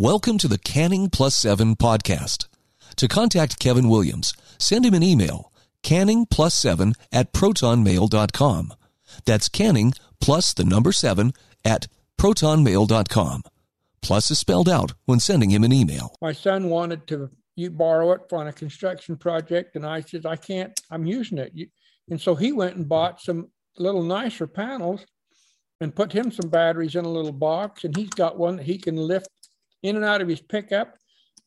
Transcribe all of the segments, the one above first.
Welcome to the Canning Plus 7 podcast. To contact Kevin Williams, send him an email, canning plus 7 at protonmail.com. That's canning plus the number 7 at protonmail.com. Plus is spelled out when sending him an email. My son wanted to you borrow it on a construction project, and I said, I can't, I'm using it. And so he went and bought some little nicer panels and put him some batteries in a little box, and he's got one that he can lift in and out of his pickup.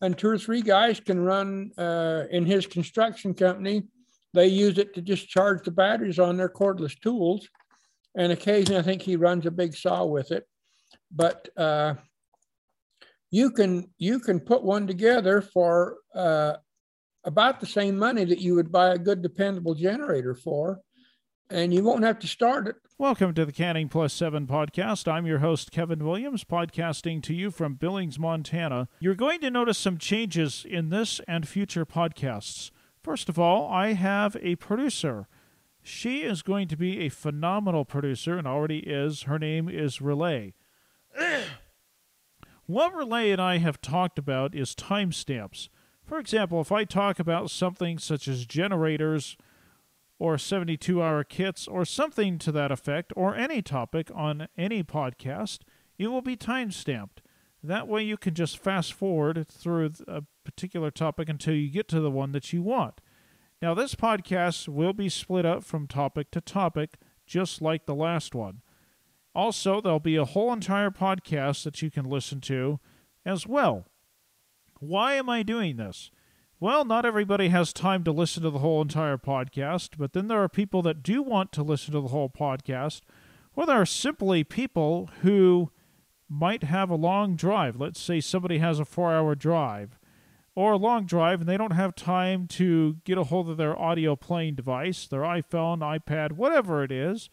And two or three guys can run uh, in his construction company. They use it to just charge the batteries on their cordless tools. And occasionally, I think he runs a big saw with it. But uh, you can you can put one together for uh, about the same money that you would buy a good dependable generator for and you won't have to start it. Welcome to the Canning Plus 7 podcast. I'm your host, Kevin Williams, podcasting to you from Billings, Montana. You're going to notice some changes in this and future podcasts. First of all, I have a producer. She is going to be a phenomenal producer and already is. Her name is Relay. what Relay and I have talked about is timestamps. For example, if I talk about something such as generators, or 72 hour kits or something to that effect or any topic on any podcast, it will be time stamped. That way you can just fast forward through a particular topic until you get to the one that you want. Now, this podcast will be split up from topic to topic, just like the last one. Also, there'll be a whole entire podcast that you can listen to as well. Why am I doing this? Well, not everybody has time to listen to the whole entire podcast, but then there are people that do want to listen to the whole podcast. Well, there are simply people who might have a long drive. Let's say somebody has a four hour drive or a long drive and they don't have time to get a hold of their audio playing device, their iPhone, iPad, whatever it is,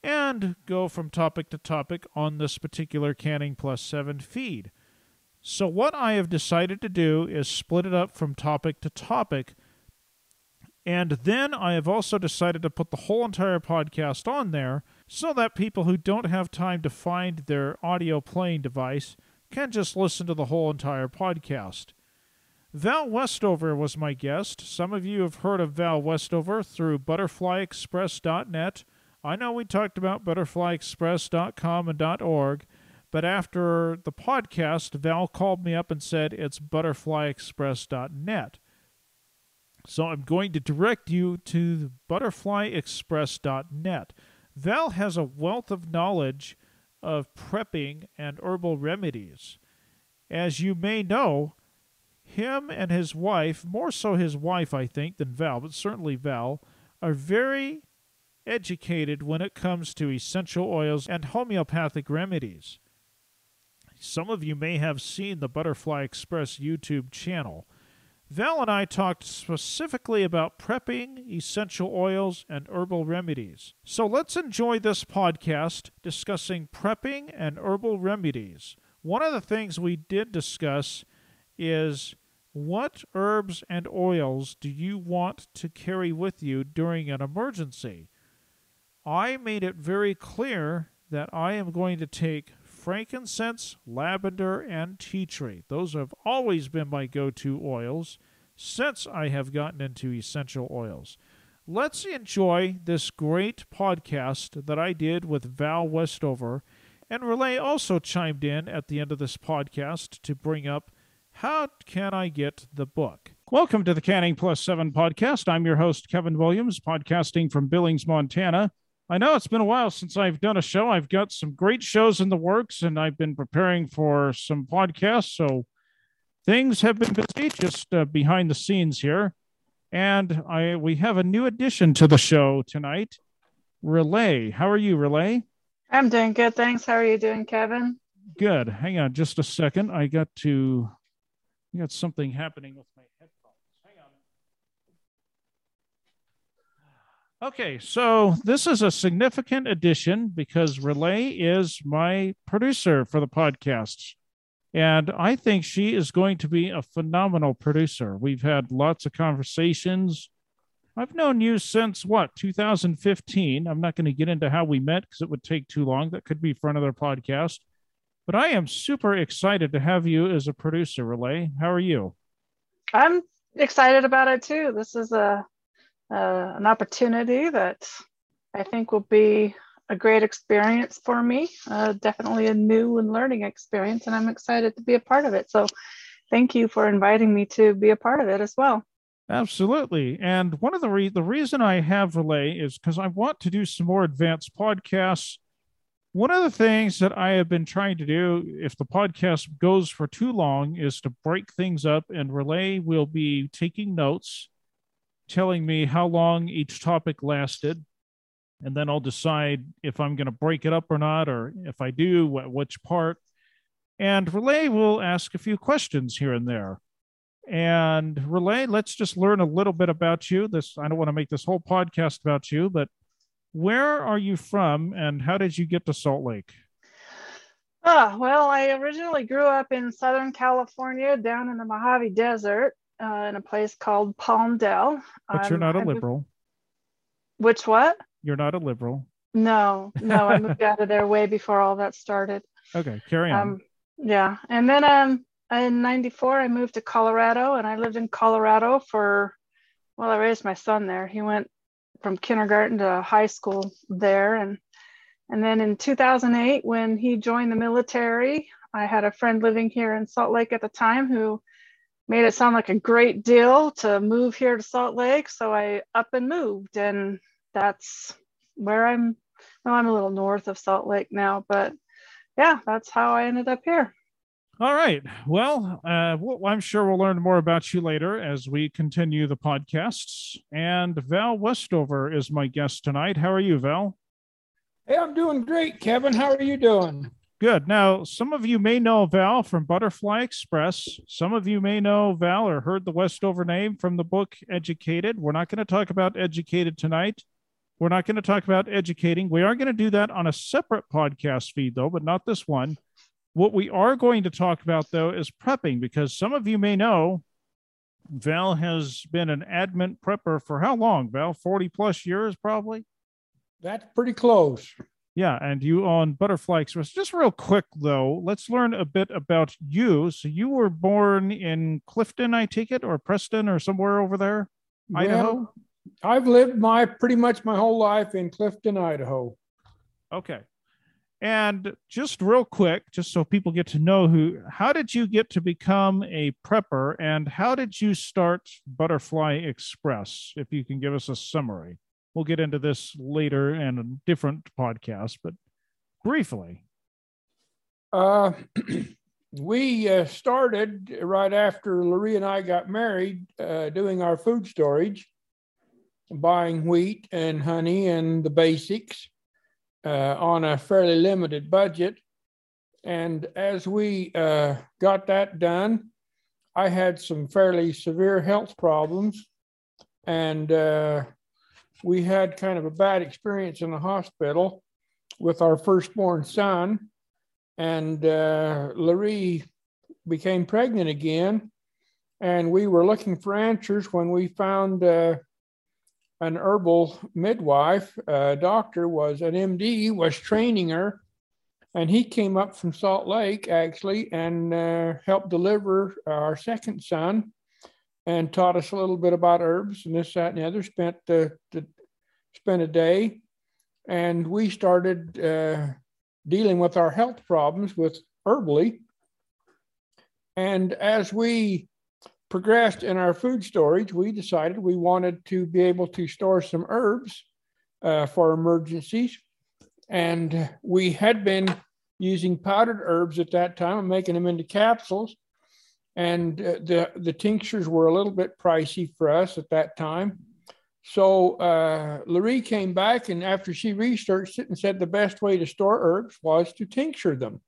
and go from topic to topic on this particular Canning Plus 7 feed. So, what I have decided to do is split it up from topic to topic. And then I have also decided to put the whole entire podcast on there so that people who don't have time to find their audio playing device can just listen to the whole entire podcast. Val Westover was my guest. Some of you have heard of Val Westover through butterflyexpress.net. I know we talked about butterflyexpress.com and .org, but after the podcast, Val called me up and said it's butterflyexpress.net. So I'm going to direct you to butterflyexpress.net. Val has a wealth of knowledge of prepping and herbal remedies. As you may know, him and his wife, more so his wife, I think, than Val, but certainly Val, are very educated when it comes to essential oils and homeopathic remedies. Some of you may have seen the Butterfly Express YouTube channel. Val and I talked specifically about prepping, essential oils, and herbal remedies. So let's enjoy this podcast discussing prepping and herbal remedies. One of the things we did discuss is what herbs and oils do you want to carry with you during an emergency? I made it very clear that I am going to take frankincense, lavender, and tea tree. Those have always been my go to oils since I have gotten into essential oils. Let's enjoy this great podcast that I did with Val Westover. And Relay also chimed in at the end of this podcast to bring up how can I get the book? Welcome to the Canning Plus 7 podcast. I'm your host, Kevin Williams, podcasting from Billings, Montana. I know it's been a while since I've done a show. I've got some great shows in the works and I've been preparing for some podcasts. So things have been busy just uh, behind the scenes here. And I we have a new addition to the show tonight. Relay. How are you, Relay? I'm doing good. Thanks. How are you doing, Kevin? Good. Hang on just a second. I got to I got something happening with my Okay, so this is a significant addition because Relay is my producer for the podcast. And I think she is going to be a phenomenal producer. We've had lots of conversations. I've known you since what, 2015. I'm not going to get into how we met because it would take too long. That could be for another podcast. But I am super excited to have you as a producer, Relay. How are you? I'm excited about it too. This is a uh, an opportunity that I think will be a great experience for me. Uh, definitely a new and learning experience, and I'm excited to be a part of it. So, thank you for inviting me to be a part of it as well. Absolutely. And one of the re- the reason I have Relay is because I want to do some more advanced podcasts. One of the things that I have been trying to do, if the podcast goes for too long, is to break things up, and Relay will be taking notes, telling me how long each topic lasted, and then I'll decide if I'm going to break it up or not, or if I do, which part. And Relay will ask a few questions here and there. And Relay, let's just learn a little bit about you. This I don't want to make this whole podcast about you, but where are you from and how did you get to Salt Lake? Oh, well, I originally grew up in Southern California down in the Mojave Desert uh, in a place called Palmdale. But you're not a liberal. Which what? You're not a liberal. No, no, I moved out of there way before all that started. Okay, carry on. Um, yeah, and then um, in '94 I moved to Colorado, and I lived in Colorado for, well, I raised my son there. He went from kindergarten to high school there, and and then in 2008 when he joined the military, I had a friend living here in Salt Lake at the time who made it sound like a great deal to move here to Salt Lake, so I up and moved, and that's where I'm. Well, I'm a little north of Salt Lake now, but yeah, that's how I ended up here. All right. Well, uh, I'm sure we'll learn more about you later as we continue the podcasts. And Val Westover is my guest tonight. How are you, Val? Hey, I'm doing great, Kevin. How are you doing? Good. Now, some of you may know Val from Butterfly Express. Some of you may know Val or heard the Westover name from the book Educated. We're not going to talk about Educated tonight. We're not going to talk about educating. We are going to do that on a separate podcast feed, though, but not this one. What we are going to talk about, though, is prepping, because some of you may know Val has been an admin prepper for how long, Val? 40 plus years, probably? That's pretty close. Yeah, and you on Butterfly Express. Just real quick, though, let's learn a bit about you. So you were born in Clifton, I take it, or Preston, or somewhere over there, well, Idaho? I've lived my pretty much my whole life in Clifton, Idaho. Okay. And just real quick, just so people get to know who, how did you get to become a prepper and how did you start Butterfly Express? If you can give us a summary, we'll get into this later in a different podcast, but briefly. Uh, we uh, started right after LaRee and I got married uh, doing our food storage buying wheat and honey and the basics uh, on a fairly limited budget. And as we uh, got that done, I had some fairly severe health problems. And uh, we had kind of a bad experience in the hospital with our firstborn son. And uh, LaRee became pregnant again. And we were looking for answers when we found uh, an herbal midwife, a doctor was an MD, was training her. And he came up from Salt Lake actually and uh, helped deliver our second son and taught us a little bit about herbs and this, that, and the other. Spent, uh, the, spent a day and we started uh, dealing with our health problems with herbally. And as we progressed in our food storage, we decided we wanted to be able to store some herbs uh, for emergencies. And we had been using powdered herbs at that time and making them into capsules. And uh, the, the tinctures were a little bit pricey for us at that time. So uh, LaRee came back, and after she researched it and said the best way to store herbs was to tincture them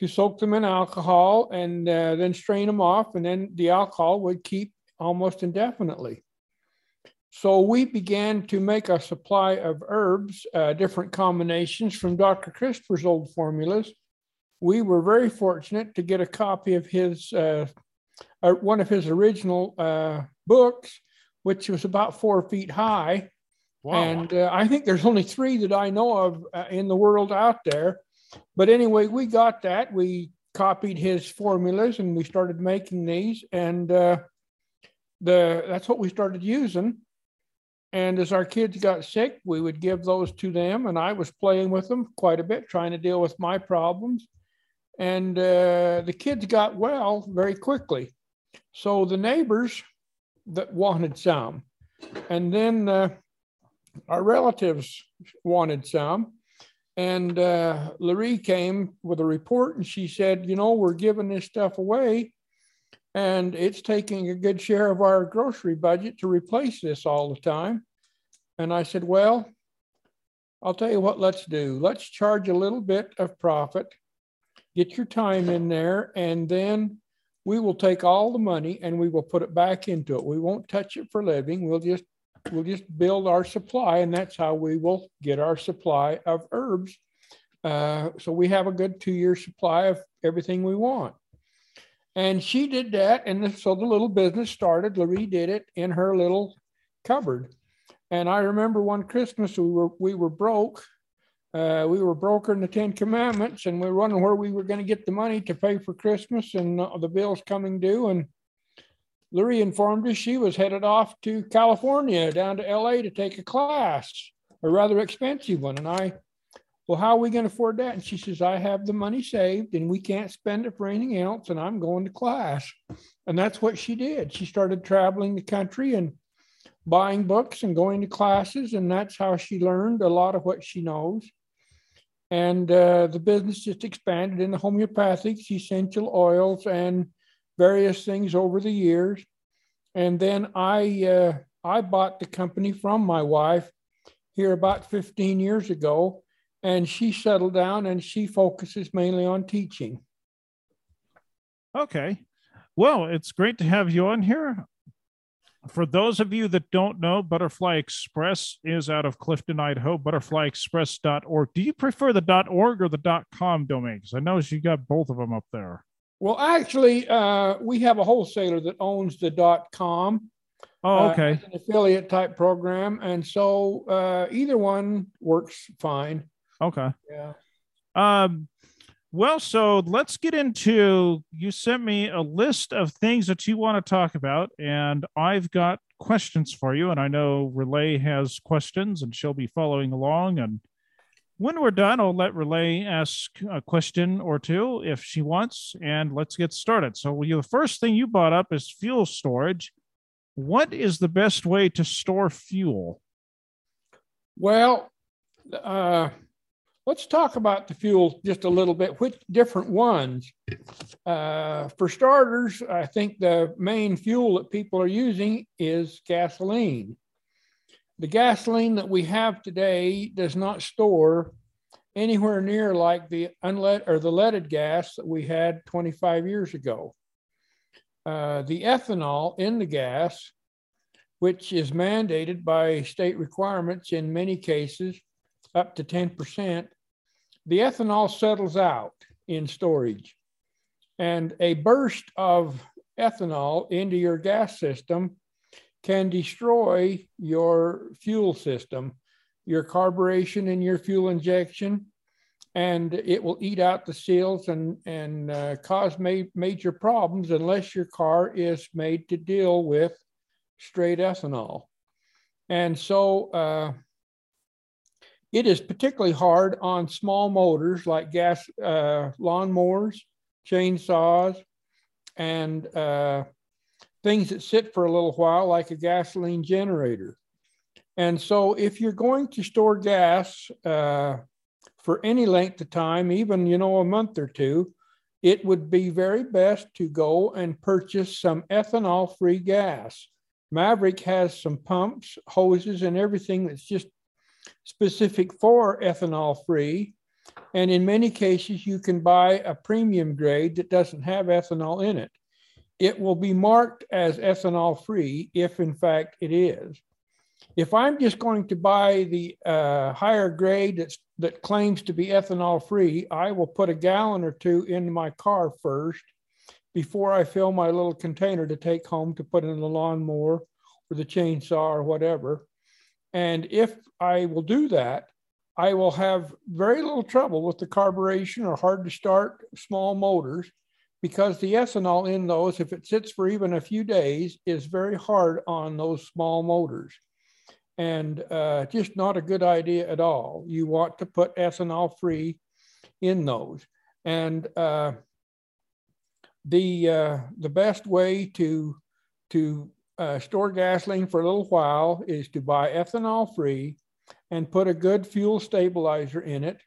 to soak them in alcohol and uh, then strain them off, and then the alcohol would keep almost indefinitely. So we began to make a supply of herbs, uh, different combinations from Dr. Christopher's old formulas. We were very fortunate to get a copy of his, uh, uh one of his original uh, books, which was about four feet high. Wow. And uh, I think there's only three that I know of in the world out there But anyway, we got that. We copied his formulas and we started making these, and uh, the that's what we started using. And as our kids got sick, we would give those to them, and I was playing with them quite a bit, trying to deal with my problems. And uh, the kids got well very quickly. So the neighbors that wanted some, and then uh, our relatives wanted some. And uh, came with a report and she said, You know, we're giving this stuff away and it's taking a good share of our grocery budget to replace this all the time. And I said, Well, I'll tell you what, let's do. Let's charge a little bit of profit, get your time in there, and then we will take all the money and we will put it back into it. We won't touch it for living. We'll just we'll just build our supply, and that's how we will get our supply of herbs. Uh, so we have a good two-year supply of everything we want. And she did that, and so the little business started. LaRee did it in her little cupboard. And I remember one Christmas we were we were broke. Uh, we were brokering the Ten Commandments, and we were wondering where we were going to get the money to pay for Christmas and uh, the bills coming due. And LaRee informed us she was headed off to California, down to LA to take a class, a rather expensive one. And I, well, how are we going to afford that? And she says, I have the money saved and we can't spend it for anything else. And I'm going to class. And that's what she did. She started traveling the country and buying books and going to classes. And that's how she learned a lot of what she knows. And uh, the business just expanded into homeopathics, essential oils, and various things over the years. And then I, uh, I bought the company from my wife here about 15 years ago, and she settled down and she focuses mainly on teaching. Okay. Well, it's great to have you on here. For those of you that don't know, Butterfly Express is out of Clifton, Idaho, butterflyexpress.org. Do you prefer the .org or the .com domain? Because I noticed you got both of them up there. Well, actually, uh, we have a wholesaler that owns the dot com. Oh, uh, okay. it's an affiliate type program, and so uh, either one works fine. Okay. Yeah. Um, well, so let's get into. You sent me a list of things that you want to talk about, and I've got questions for you. And I know Relay has questions, and she'll be following along. And when we're done, I'll let Relay ask a question or two if she wants, and let's get started. So, the first thing you brought up is fuel storage. What is the best way to store fuel? Well, uh, let's talk about the fuel just a little bit. Which different ones? Uh, for starters, I think the main fuel that people are using is gasoline. The gasoline that we have today does not store anywhere near like the unlead or the leaded gas that we had 25 years ago. Uh, the ethanol in the gas, which is mandated by state requirements in many cases, up to 10%, the ethanol settles out in storage. And a burst of ethanol into your gas system can destroy your fuel system, your carburation and your fuel injection, and it will eat out the seals and, and uh, cause ma- major problems unless your car is made to deal with straight ethanol. And so uh, it is particularly hard on small motors like gas uh, lawnmowers, chainsaws, and uh, things that sit for a little while, like a gasoline generator. And so, if you're going to store gas uh, for any length of time, even you know a month or two, it would be very best to go and purchase some ethanol-free gas. Maverick has some pumps, hoses, and everything that's just specific for ethanol-free. And in many cases, you can buy a premium grade that doesn't have ethanol in it it will be marked as ethanol free if in fact it is. If I'm just going to buy the uh, higher grade that's, that claims to be ethanol free, I will put a gallon or two in my car first before I fill my little container to take home to put in the lawnmower or the chainsaw or whatever. And if I will do that, I will have very little trouble with the carburation or hard to start small motors because the ethanol in those, if it sits for even a few days, is very hard on those small motors. And uh, just not a good idea at all. You want to put ethanol free in those. And uh, the, uh, the best way to, to uh, store gasoline for a little while is to buy ethanol free and put a good fuel stabilizer in it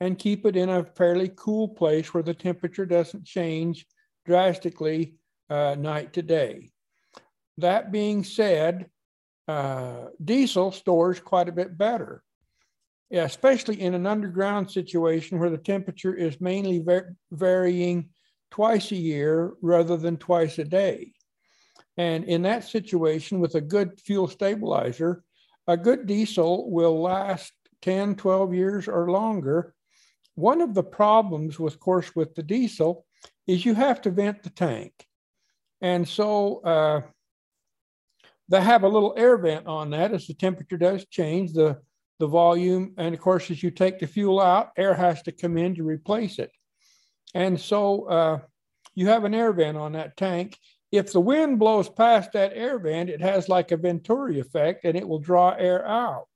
and keep it in a fairly cool place where the temperature doesn't change drastically uh, night to day. That being said, uh, diesel stores quite a bit better, yeah, especially in an underground situation where the temperature is mainly var- varying twice a year rather than twice a day. And in that situation, with a good fuel stabilizer, a good diesel will last 10, 12 years or longer one of the problems, of course, with the diesel is you have to vent the tank. And so uh, they have a little air vent on that as the temperature does change, the, the volume. And of course, as you take the fuel out, air has to come in to replace it. And so uh, you have an air vent on that tank. If the wind blows past that air vent, it has like a Venturi effect and it will draw air out.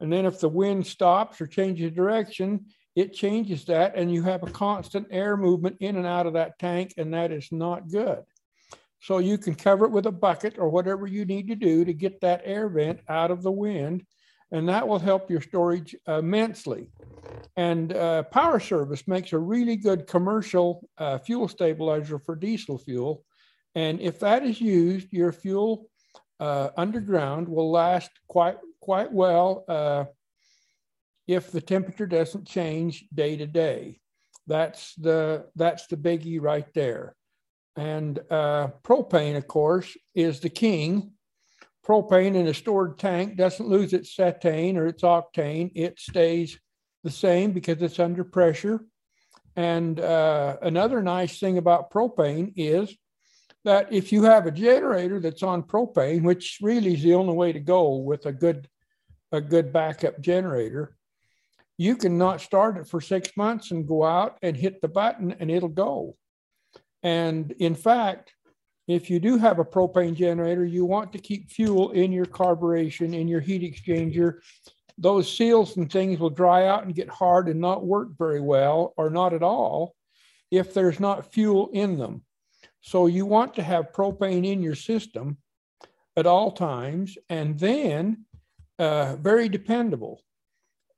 And then if the wind stops or changes direction, it changes that and you have a constant air movement in and out of that tank and that is not good. So you can cover it with a bucket or whatever you need to do to get that air vent out of the wind and that will help your storage immensely. And uh, Power Service makes a really good commercial uh, fuel stabilizer for diesel fuel. And if that is used, your fuel uh, underground will last quite quite well uh, if the temperature doesn't change day to day. That's the, that's the biggie right there. And uh, propane, of course, is the king. Propane in a stored tank doesn't lose its cetane or its octane. It stays the same because it's under pressure. And uh, another nice thing about propane is that if you have a generator that's on propane, which really is the only way to go with a good, a good backup generator, you can not start it for six months and go out and hit the button and it'll go. And in fact, if you do have a propane generator, you want to keep fuel in your carburation, in your heat exchanger. Those seals and things will dry out and get hard and not work very well or not at all if there's not fuel in them. So you want to have propane in your system at all times and then uh, very dependable.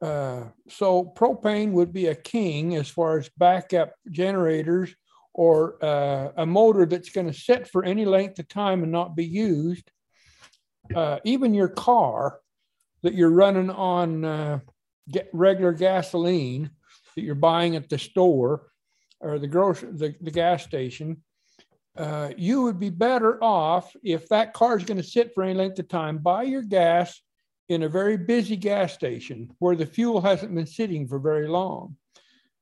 Uh, so propane would be a king as far as backup generators or uh, a motor that's going to sit for any length of time and not be used. Uh, even your car that you're running on uh, regular gasoline that you're buying at the store or the grocery, the, the gas station, uh, you would be better off if that car is going to sit for any length of time. Buy your gas in a very busy gas station where the fuel hasn't been sitting for very long.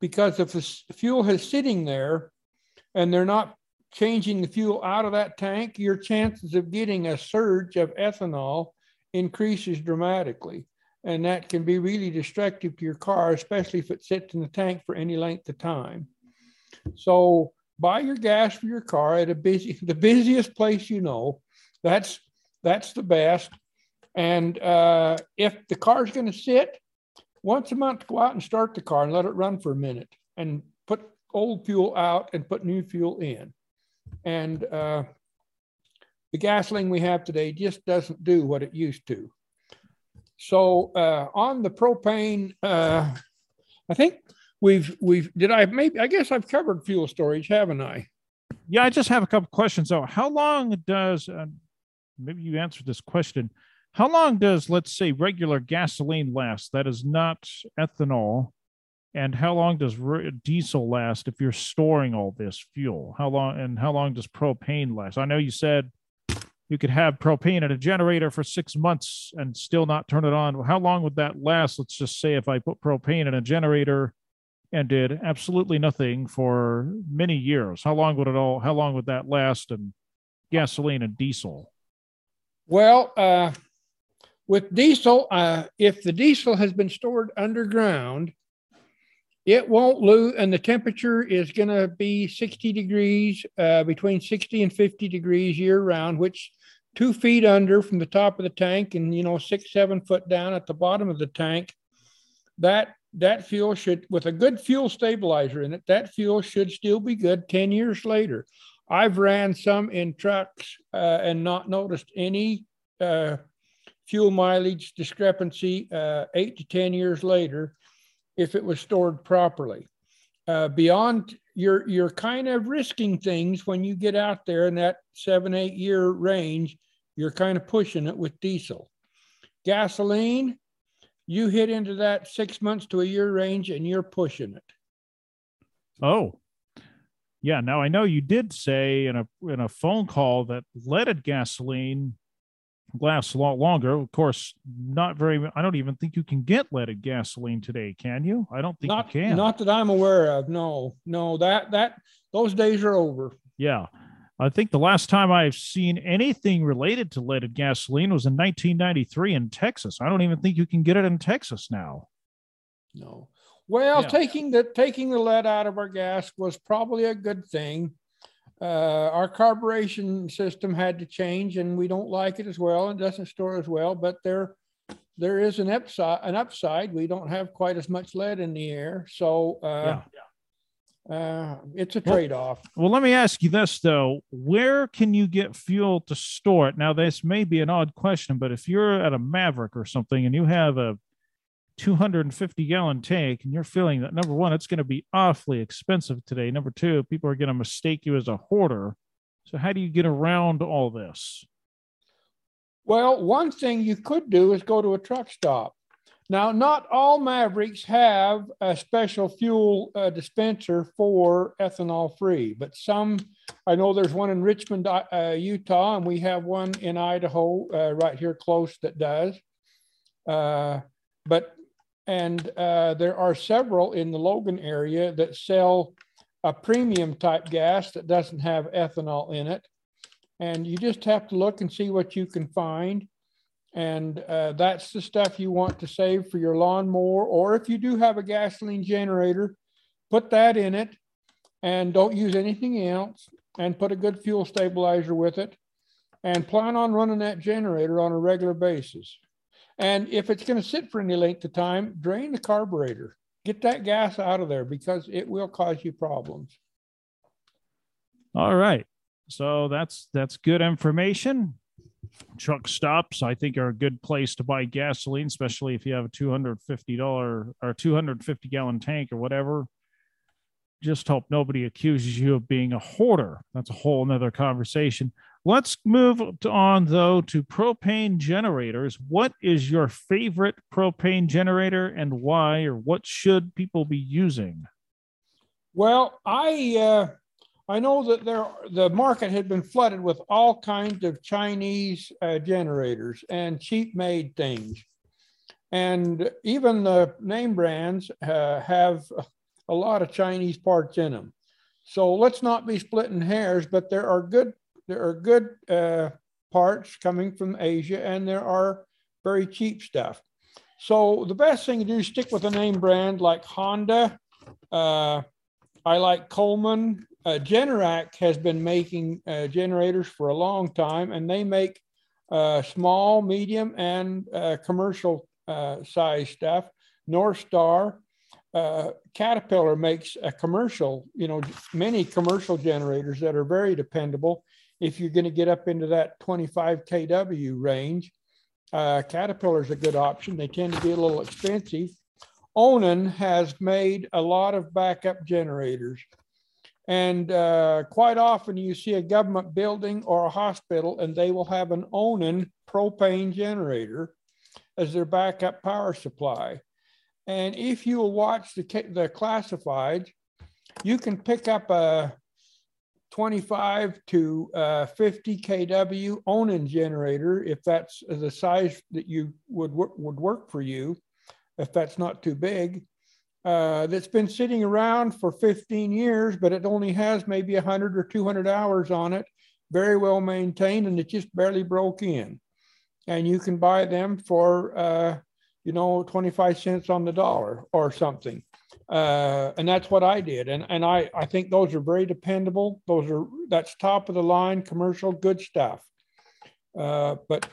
Because if the fuel is sitting there and they're not changing the fuel out of that tank, your chances of getting a surge of ethanol increases dramatically. And that can be really destructive to your car, especially if it sits in the tank for any length of time. So buy your gas for your car at a busy, the busiest place you know. That's that's the best. And uh, if the car's going to sit, once a month, go out and start the car and let it run for a minute and put old fuel out and put new fuel in. And uh, the gasoline we have today just doesn't do what it used to. So uh, on the propane, uh, I think we've we've did I maybe I guess I've covered fuel storage, haven't I? Yeah, I just have a couple questions. So, how long does uh, maybe you answered this question? How long does, let's say, regular gasoline last? That is not ethanol. And how long does re- diesel last if you're storing all this fuel? How long and how long does propane last? I know you said you could have propane in a generator for six months and still not turn it on. How long would that last? Let's just say if I put propane in a generator and did absolutely nothing for many years, how long would it all? How long would that last? And gasoline and diesel. Well, uh, with diesel, uh, if the diesel has been stored underground, it won't lose, and the temperature is going to be 60 degrees, uh, between 60 and 50 degrees year round, which two feet under from the top of the tank and you know six seven foot down at the bottom of the tank that that fuel should with a good fuel stabilizer in it that fuel should still be good 10 years later. I've ran some in trucks uh, and not noticed any uh, fuel mileage discrepancy uh, eight to 10 years later if it was stored properly. Uh, beyond you're you're kind of risking things when you get out there in that seven eight year range you're kind of pushing it with diesel. Gasoline you hit into that six months to a year range and you're pushing it. Oh, yeah. Now I know you did say in a in a phone call that leaded gasoline lasts a lot longer. Of course, not very. I don't even think you can get leaded gasoline today, can you? I don't think not, you can. Not that I'm aware of. No, no. That that those days are over. Yeah. I think the last time I've seen anything related to leaded gasoline was in 1993 in Texas. I don't even think you can get it in Texas now. No. Well, yeah. taking the taking the lead out of our gas was probably a good thing. Uh, our carburation system had to change, and we don't like it as well. and doesn't store as well, but there there is an upside. An upside. We don't have quite as much lead in the air, so uh, yeah uh, it's a trade off. Well, well, let me ask you this though: Where can you get fuel to store it? Now, this may be an odd question, but if you're at a Maverick or something and you have a 250 gallon tank and you're feeling that number one, it's going to be awfully expensive today. Number two, people are going to mistake you as a hoarder. So, how do you get around all this? Well, one thing you could do is go to a truck stop. Now, not all Mavericks have a special fuel uh, dispenser for ethanol free, but some, I know there's one in Richmond, uh, Utah, and we have one in Idaho uh, right here close that does. Uh, but, and uh, there are several in the Logan area that sell a premium type gas that doesn't have ethanol in it. And you just have to look and see what you can find. And uh, that's the stuff you want to save for your lawnmower. Or if you do have a gasoline generator, put that in it and don't use anything else and put a good fuel stabilizer with it and plan on running that generator on a regular basis. And if it's going to sit for any length of time, drain the carburetor. Get that gas out of there because it will cause you problems. All right. So that's that's good information truck stops i think are a good place to buy gasoline especially if you have a $250 or 250 gallon tank or whatever. Just hope nobody accuses you of being a hoarder. That's a whole nother conversation. Let's move on though to propane generators. What is your favorite propane generator and why or what should people be using? Well i uh I know that there the market had been flooded with all kinds of Chinese uh, generators and cheap made things. And even the name brands uh, have a lot of Chinese parts in them. So let's not be splitting hairs, but there are good there are good uh, parts coming from Asia, and there are very cheap stuff. So the best thing to do is stick with a name brand like Honda. Uh, I like Coleman uh, Generac has been making uh, generators for a long time, and they make uh, small, medium, and uh, commercial uh, size stuff. North Star, uh, Caterpillar makes a commercial, you know, many commercial generators that are very dependable. If you're going to get up into that 25 kW range, Caterpillar is a good option. They tend to be a little expensive. Onan has made a lot of backup generators. And uh, quite often you see a government building or a hospital, and they will have an Onan propane generator as their backup power supply. And if you watch the, the classifieds, you can pick up a 25 to uh, 50 kW Onan generator if that's the size that you would, would work for you, if that's not too big uh, that's been sitting around for 15 years, but it only has maybe 100 or 200 hours on it, very well maintained, and it just barely broke in. and you can buy them for, uh, you know, 25 cents on the dollar or something. Uh, and that's what I did. And, and I, I think those are very dependable. Those are, that's top of the line commercial good stuff. Uh, but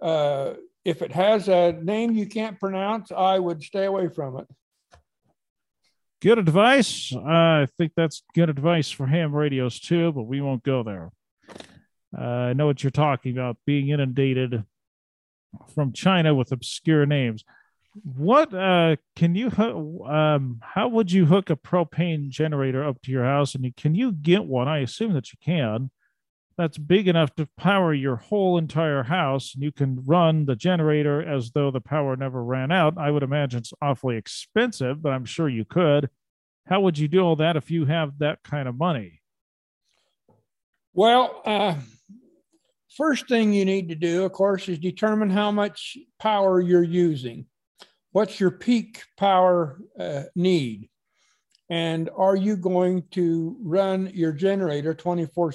uh, if it has a name you can't pronounce, I would stay away from it. Good advice. I think that's good advice for ham radios too, but we won't go there. Uh, I know what you're talking about being inundated from China with obscure names. What uh, can you? Um, how would you hook a propane generator up to your house? And can you get one? I assume that you can. That's big enough to power your whole entire house, and you can run the generator as though the power never ran out. I would imagine it's awfully expensive, but I'm sure you could. How would you do all that if you have that kind of money? Well, uh, first thing you need to do, of course, is determine how much power you're using what's your peak power uh, need? And are you going to run your generator 24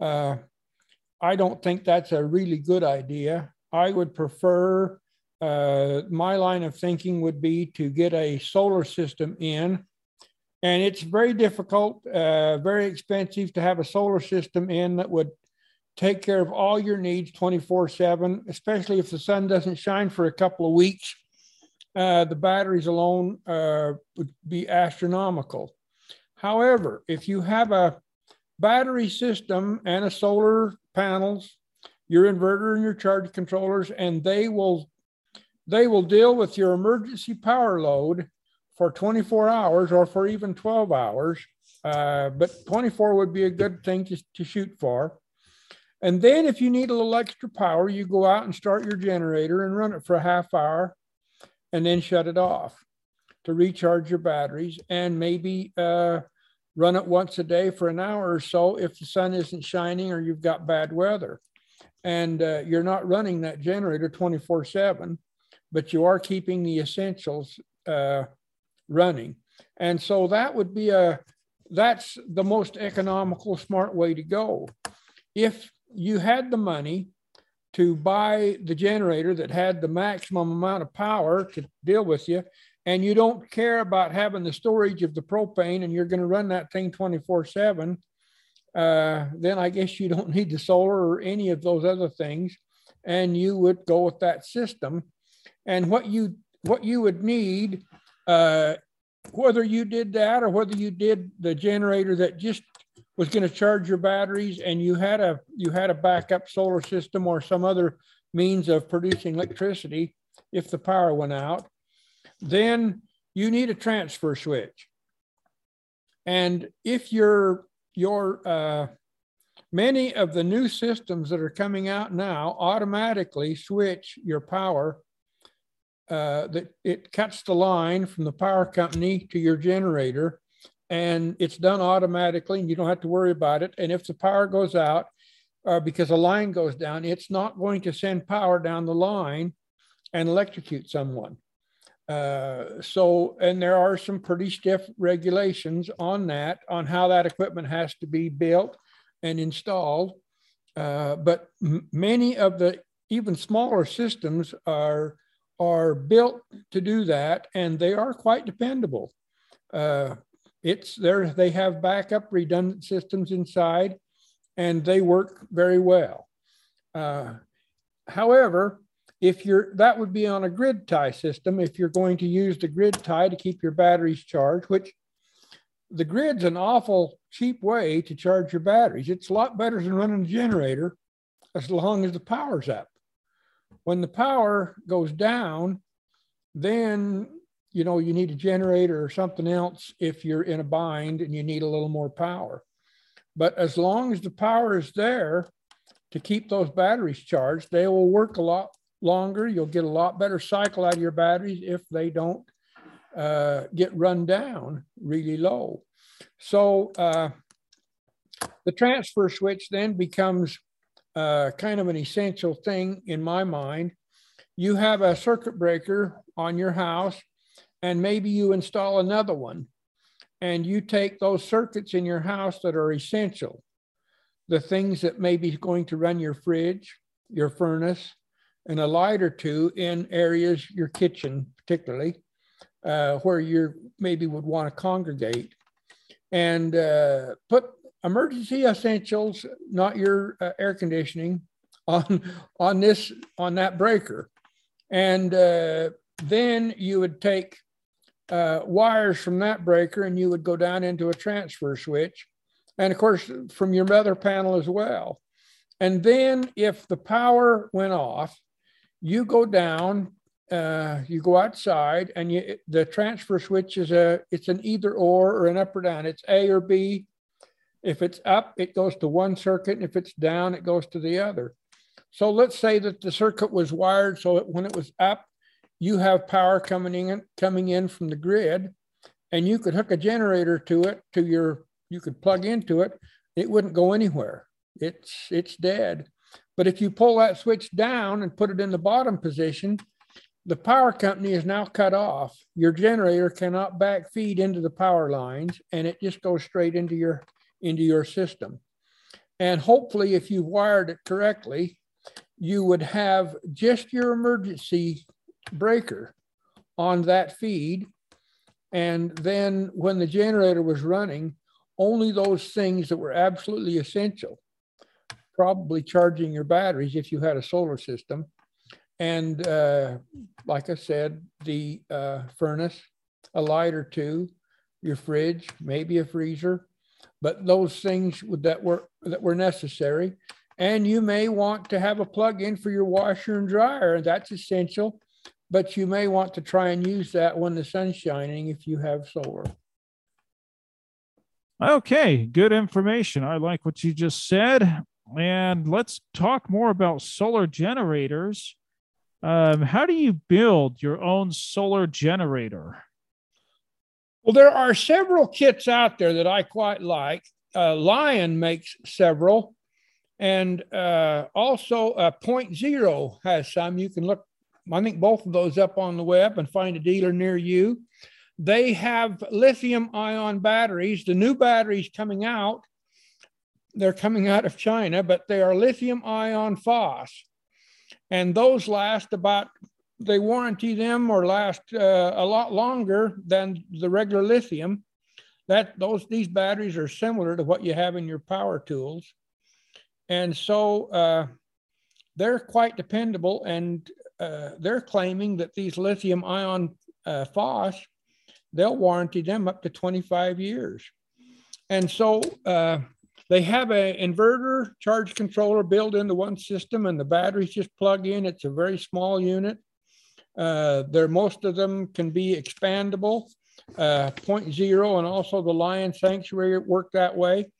uh, I don't think that's a really good idea. I would prefer, uh, my line of thinking would be to get a solar system in. And it's very difficult, uh, very expensive to have a solar system in that would take care of all your needs 24 7, especially if the sun doesn't shine for a couple of weeks uh, the batteries alone uh, would be astronomical. However, if you have a battery system and a solar panels, your inverter and your charge controllers, and they will they will deal with your emergency power load for 24 hours or for even 12 hours. Uh, but 24 would be a good thing to, to shoot for. And then if you need a little extra power, you go out and start your generator and run it for a half hour and then shut it off to recharge your batteries and maybe uh, run it once a day for an hour or so if the sun isn't shining or you've got bad weather. And uh, you're not running that generator 24 7, but you are keeping the essentials uh, running. And so that would be a, that's the most economical, smart way to go. If you had the money to buy the generator that had the maximum amount of power to deal with you, and you don't care about having the storage of the propane and you're going to run that thing 24 7, uh, then I guess you don't need the solar or any of those other things. And you would go with that system. And what you what you would need, uh, whether you did that or whether you did the generator that just was going to charge your batteries and you had a you had a backup solar system or some other means of producing electricity if the power went out then you need a transfer switch and if your your uh, many of the new systems that are coming out now automatically switch your power uh, that it cuts the line from the power company to your generator and it's done automatically and you don't have to worry about it. And if the power goes out uh, because a line goes down, it's not going to send power down the line and electrocute someone. Uh, so, and there are some pretty stiff regulations on that, on how that equipment has to be built and installed. Uh, but many of the even smaller systems are are built to do that, and they are quite dependable. Uh, it's there, they have backup redundant systems inside and they work very well. Uh, however, if you're that would be on a grid tie system if you're going to use the grid tie to keep your batteries charged which the grid's an awful cheap way to charge your batteries it's a lot better than running a generator as long as the power's up when the power goes down then you know, you need a generator or something else if you're in a bind and you need a little more power. But as long as the power is there to keep those batteries charged, they will work a lot longer. You'll get a lot better cycle out of your batteries if they don't uh, get run down really low. So uh, the transfer switch then becomes uh, kind of an essential thing in my mind. You have a circuit breaker on your house and maybe you install another one and you take those circuits in your house that are essential, the things that may be going to run your fridge, your furnace, and a light or two in areas, your kitchen particularly, uh, where you maybe would want to congregate, and uh, put emergency essentials, not your uh, air conditioning, on on this on that breaker, and uh, then you would take uh, wires from that breaker and you would go down into a transfer switch, and of course from your mother panel as well. And then if the power went off, you go down, uh, you go outside, and you, the transfer switch is a it's an either or or an up or down. It's A or B. If it's up, it goes to one circuit, and if it's down, it goes to the other. So let's say that the circuit was wired so that when it was up, you have power coming in coming in from the grid, and you could hook a generator to it to your you could plug into it. It wouldn't go anywhere. It's it's dead. But if you pull that switch down and put it in the bottom position, the power company is now cut off. Your generator cannot backfeed into the power lines, and it just goes straight into your into your system. And hopefully, if you wired it correctly, you would have just your emergency breaker on that feed. And then when the generator was running, only those things that were absolutely essential, probably charging your batteries if you had a solar system. And uh, like I said, the uh, furnace, a light or two, your fridge, maybe a freezer, but those things that were that were necessary. And you may want to have a plug-in for your washer and dryer, and that's essential. But you may want to try and use that when the sun's shining if you have solar. Okay, good information. I like what you just said. And let's talk more about solar generators. Um, how do you build your own solar generator? Well, there are several kits out there that I quite like. Uh, Lion makes several, and uh, also uh, Point Zero has some. You can look, I think, both of those up on the web and find a dealer near you. They have lithium ion batteries. The new batteries coming out, they're coming out of China, but they are lithium ion phos. And those last about they warranty them or last uh, a lot longer than the regular lithium. That those these batteries are similar to what you have in your power tools, and so uh, they're quite dependable. And uh, they're claiming that these lithium ion uh, phos, they'll warranty them up to 25 years. And so uh, they have an inverter charge controller built into one system, and the batteries just plug in. It's a very small unit uh, there, most of them can be expandable. Uh, point zero and also the lion sanctuary work that way.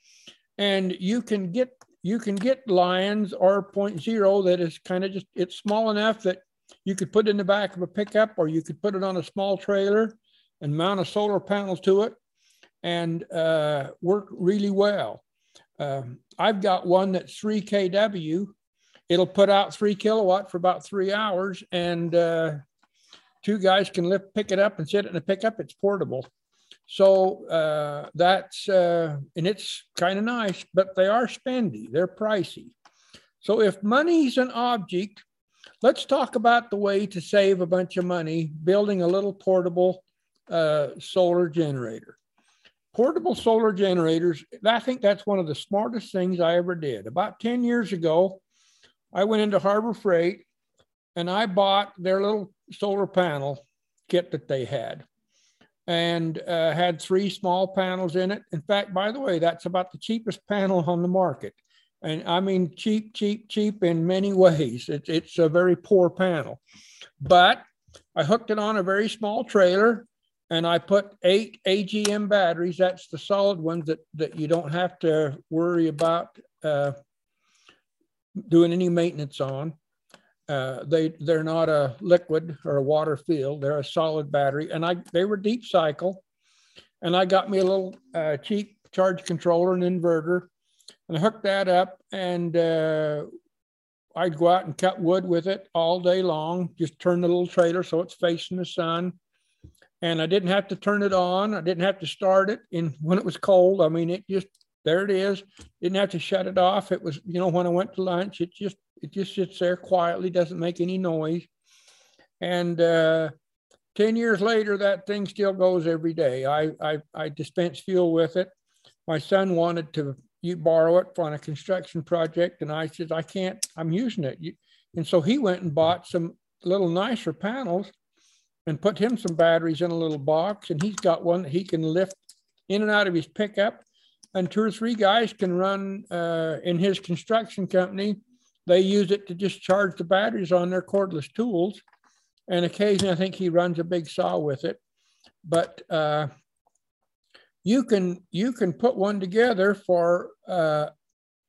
And you can get you can get lions or point zero that is kind of just it's small enough that you could put in the back of a pickup or you could put it on a small trailer and mount a solar panel to it and uh, work really well. Um, I've got one that's 3 kW it'll put out three kilowatt for about three hours and uh, two guys can lift pick it up and sit it in a pickup. It's portable. So uh, that's uh, and it's kind of nice but they are spendy. They're pricey. So if money's an object let's talk about the way to save a bunch of money building a little portable uh, solar generator portable solar generators i think that's one of the smartest things i ever did about 10 years ago I went into Harbor Freight and I bought their little solar panel kit that they had and uh, had three small panels in it. In fact, by the way, that's about the cheapest panel on the market. And I mean, cheap, cheap, cheap in many ways. It's, it's a very poor panel. But I hooked it on a very small trailer and I put eight AGM batteries. That's the solid ones that, that you don't have to worry about uh, doing any maintenance on. Uh, they they're not a liquid or a water filled. They're a solid battery, and I they were deep cycle, and I got me a little uh, cheap charge controller and inverter, and I hooked that up, and uh, I'd go out and cut wood with it all day long. Just turn the little trailer so it's facing the sun, and I didn't have to turn it on. I didn't have to start it in when it was cold. I mean, it just there it is. Didn't have to shut it off. It was, you know, when I went to lunch, it just it just sits there quietly, doesn't make any noise. And uh, 10 years later, that thing still goes every day. I, I, I dispense fuel with it. My son wanted to you borrow it for on a construction project. And I said, I can't, I'm using it. And so he went and bought some little nicer panels and put him some batteries in a little box. And he's got one that he can lift in and out of his pickup. And two or three guys can run uh, in his construction company. They use it to just charge the batteries on their cordless tools. And occasionally, I think he runs a big saw with it. But uh, you can you can put one together for uh,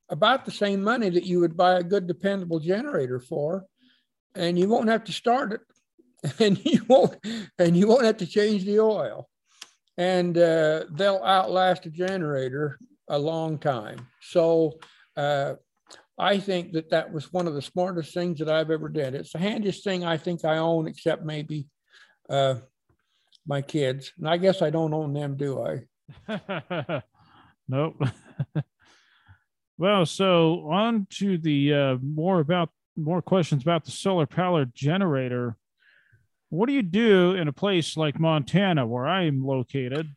about the same money that you would buy a good dependable generator for, and you won't have to start it, and you won't and you won't have to change the oil, and uh, they'll outlast a generator a long time. So. Uh, I think that that was one of the smartest things that I've ever did. It's the handiest thing I think I own, except maybe uh, my kids. And I guess I don't own them, do I? nope. well, so on to the uh, more about more questions about the solar powered generator. What do you do in a place like Montana, where I am located?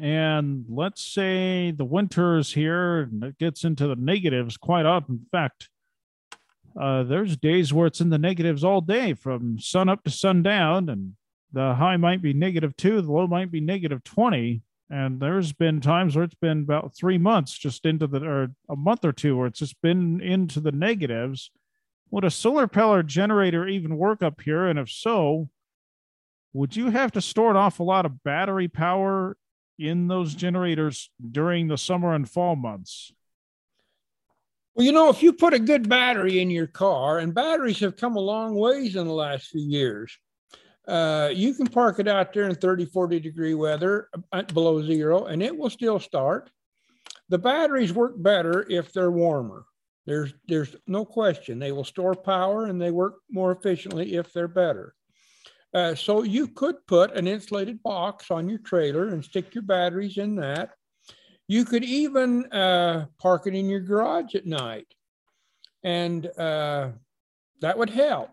And let's say the winter's here and it gets into the negatives quite often. In fact, uh, there's days where it's in the negatives all day from sun up to sundown, and the high might be negative two, the low might be negative 20 and there's been times where it's been about three months just into the or a month or two where it's just been into the negatives would a solar powered generator even work up here and if so would you have to store an awful lot of battery power in those generators during the summer and fall months well you know if you put a good battery in your car and batteries have come a long ways in the last few years uh, you can park it out there in 30, 40 degree weather uh, below zero and it will still start. The batteries work better if they're warmer. There's, there's no question. They will store power and they work more efficiently if they're better. Uh, so you could put an insulated box on your trailer and stick your batteries in that. You could even uh, park it in your garage at night, and uh, that would help.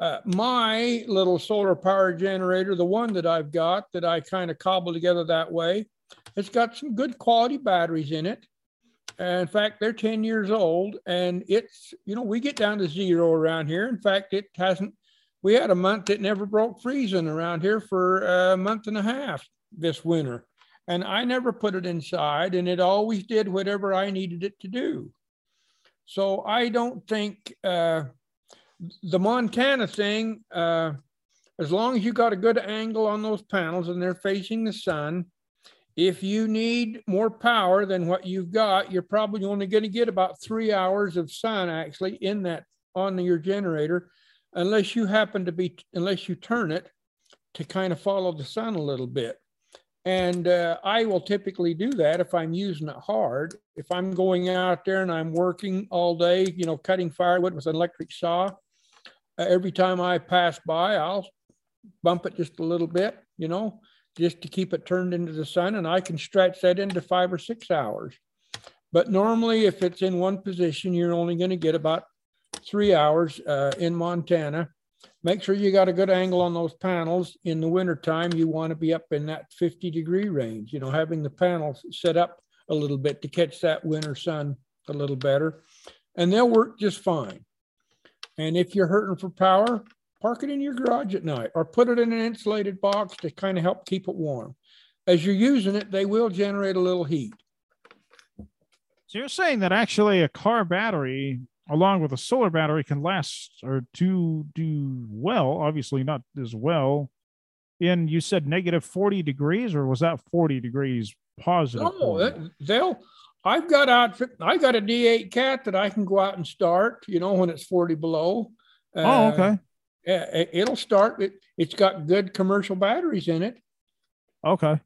Uh, my little solar power generator, the one that I've got that I kind of cobbled together that way, it's got some good quality batteries in it. In fact, they're 10 years old and it's, you know, we get down to zero around here. In fact, it hasn't, we had a month that never broke freezing around here for a month and a half this winter. And I never put it inside and it always did whatever I needed it to do. So I don't think, uh, the Montana thing, uh, as long as you got a good angle on those panels and they're facing the sun, if you need more power than what you've got, you're probably only going to get about three hours of sun actually in that on your generator, unless you happen to be, unless you turn it to kind of follow the sun a little bit. And uh, I will typically do that if I'm using it hard. If I'm going out there and I'm working all day, you know, cutting firewood with an electric saw, uh, every time I pass by, I'll bump it just a little bit, you know, just to keep it turned into the sun. And I can stretch that into five or six hours. But normally, if it's in one position, you're only going to get about three hours uh, in Montana. Make sure you got a good angle on those panels. In the wintertime, you want to be up in that 50 degree range, you know, having the panels set up a little bit to catch that winter sun a little better. And they'll work just fine. And if you're hurting for power, park it in your garage at night or put it in an insulated box to kind of help keep it warm. As you're using it, they will generate a little heat. So you're saying that actually a car battery along with a solar battery can last or to do well, obviously not as well. In you said negative 40 degrees, or was that 40 degrees positive? No, they'll I've got outfit. I got a D8 cat that I can go out and start. You know when it's 40 below. Uh, oh, okay. Uh, it'll start. It, it's got good commercial batteries in it. Okay.